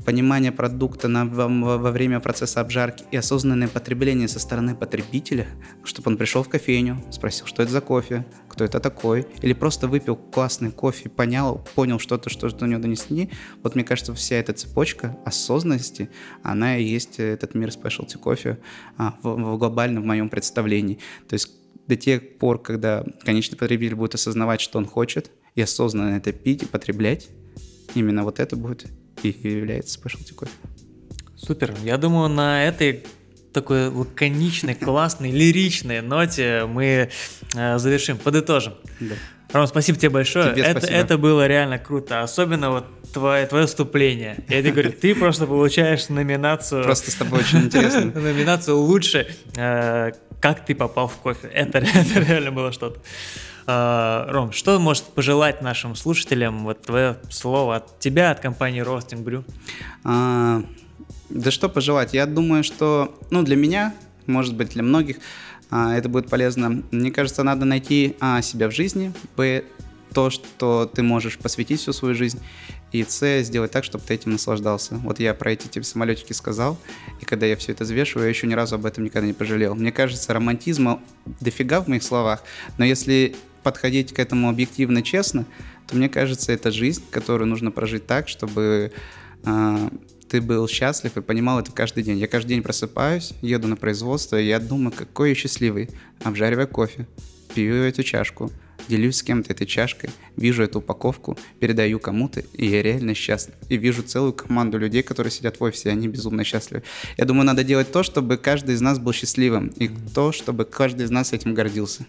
понимание продукта на, во, во время процесса обжарки и осознанное потребление со стороны потребителя, чтобы он пришел в кофейню, спросил, что это за кофе, кто это такой, или просто выпил классный кофе, понял, понял что-то, что до него донесли. Вот мне кажется, вся эта цепочка осознанности, она и есть этот мир specialty кофе а, в, в глобальном в моем представлении. То есть до тех пор, когда конечный потребитель будет осознавать, что он хочет, и осознанно это пить и потреблять, именно вот это будет и является specialty кофе. Супер. Я думаю, на этой такой лаконичной, классной, лиричной ноте мы э, завершим, подытожим. Да. Ром, спасибо тебе большое. Тебе это, спасибо. это было реально круто. Особенно вот твое, твое вступление. Я тебе говорю, ты просто получаешь номинацию... Просто с тобой очень интересно. Номинацию лучше, э, как ты попал в кофе. Это, это реально было что-то. Э, Ром, что может пожелать нашим слушателям? Вот твое слово от тебя, от компании Roasting Brew. А, да что пожелать? Я думаю, что, ну, для меня, может быть, для многих, а, это будет полезно. Мне кажется, надо найти а, себя в жизни, б, то, что ты можешь посвятить всю свою жизнь, и с, сделать так, чтобы ты этим наслаждался. Вот я про эти типа, самолетики сказал, и когда я все это взвешиваю, я еще ни разу об этом никогда не пожалел. Мне кажется, романтизма дофига в моих словах, но если подходить к этому объективно, честно, то мне кажется, это жизнь, которую нужно прожить так, чтобы а, ты был счастлив и понимал это каждый день. Я каждый день просыпаюсь, еду на производство, и я думаю, какой я счастливый, обжаривая кофе, пью эту чашку, делюсь с кем-то этой чашкой, вижу эту упаковку, передаю кому-то, и я реально счастлив. И вижу целую команду людей, которые сидят в офисе, и они безумно счастливы. Я думаю, надо делать то, чтобы каждый из нас был счастливым, и то, чтобы каждый из нас этим гордился.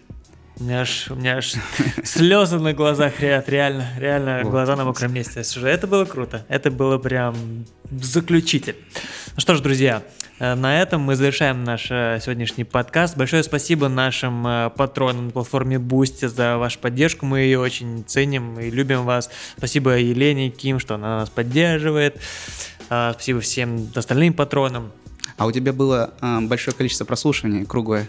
У меня аж, у меня аж слезы на глазах ряд, реально, реально Вот. глаза на мокром месте. Это было круто, это было прям заключитель. Ну что ж, друзья, э, на этом мы завершаем наш э, сегодняшний подкаст. Большое спасибо нашим э, патронам на платформе Boosty за вашу поддержку. Мы ее очень ценим и любим вас. Спасибо Елене и Ким, что она нас поддерживает. Спасибо всем остальным патронам. А у тебя было большое количество прослушиваний, круглое.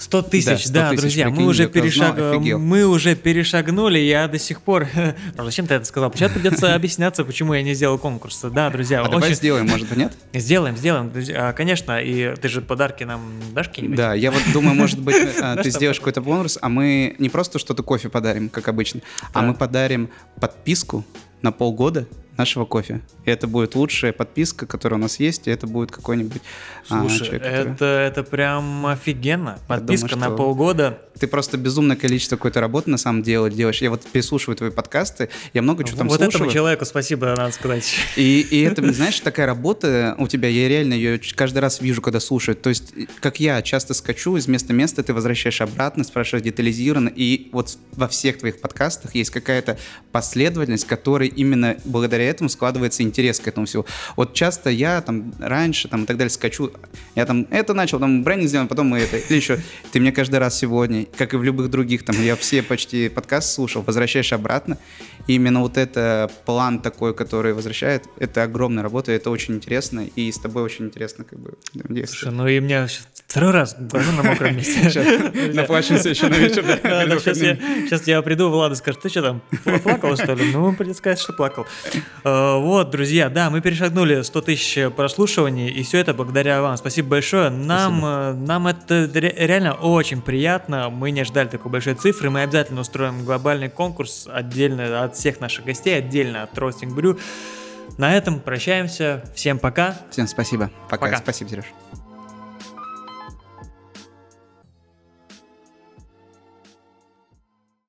100 тысяч, Да, 100 да, тысяч, друзья, мы прикинь, уже, я кто перешаг... офигел. мы уже перешагнули, я до сих пор... Ну, Зачем ты это сказал? Сейчас придется объясняться, почему я не сделал конкурс. Да, друзья, А давай очень... сделаем, может быть, нет? Сделаем, сделаем. А, Конечно, и ты же подарки нам дашь какие-нибудь? Да, я вот думаю, может быть, Да ты сделаешь какой-то бонус, а мы не просто что-то кофе подарим, как обычно, а мы подарим подписку на полгода нашего кофе. И это будет лучшая подписка, которая у нас есть, и это будет какой-нибудь а, Слушай, человек, который- это, это прям офигенно. Подписка думаю, на полгода. Ты просто безумное количество какой-то работы на самом деле делаешь. Я вот переслушиваю твои подкасты, я много чего там вот слушаю. этому человеку спасибо, надо сказать. И, и это, знаешь, такая работа у тебя, я реально ее каждый раз вижу, когда слушаю. То есть, как я часто скачу из места в место, ты возвращаешь обратно, спрашиваешь детализированно, и вот во всех твоих подкастах есть какая-то последовательность, которой именно благодаря этому складывается интерес к этому всему. Вот часто я там раньше там и так далее скачу, я там это начал, там брендинг сделал, потом мы это, или еще, ты мне каждый раз сегодня, как и в любых других, там, я все почти подкасты слушал, возвращаешь обратно, и именно вот это план такой, который возвращает, это огромная работа, это очень интересно, и с тобой очень интересно как бы Слушай, действовать. ну и мне щас второй раз глаза на мокром месте. Наплачемся еще на вечер, сейчас, я, приду, Влада скажет, ты что там, пла- плакал, что ли? Ну, придется сказать, что плакал. Э, Вот, друзья, да, мы перешагнули 100 тысяч прослушиваний, и все это благодаря вам. Спасибо большое. Нам, э, нам это ре- реально очень приятно. Мы не ждали такой большой цифры. Мы обязательно устроим глобальный конкурс отдельно от всех наших гостей, отдельно от Roasting Brew. На этом прощаемся. Всем пока. Всем спасибо. Пока. Пока. Спасибо, Сереж.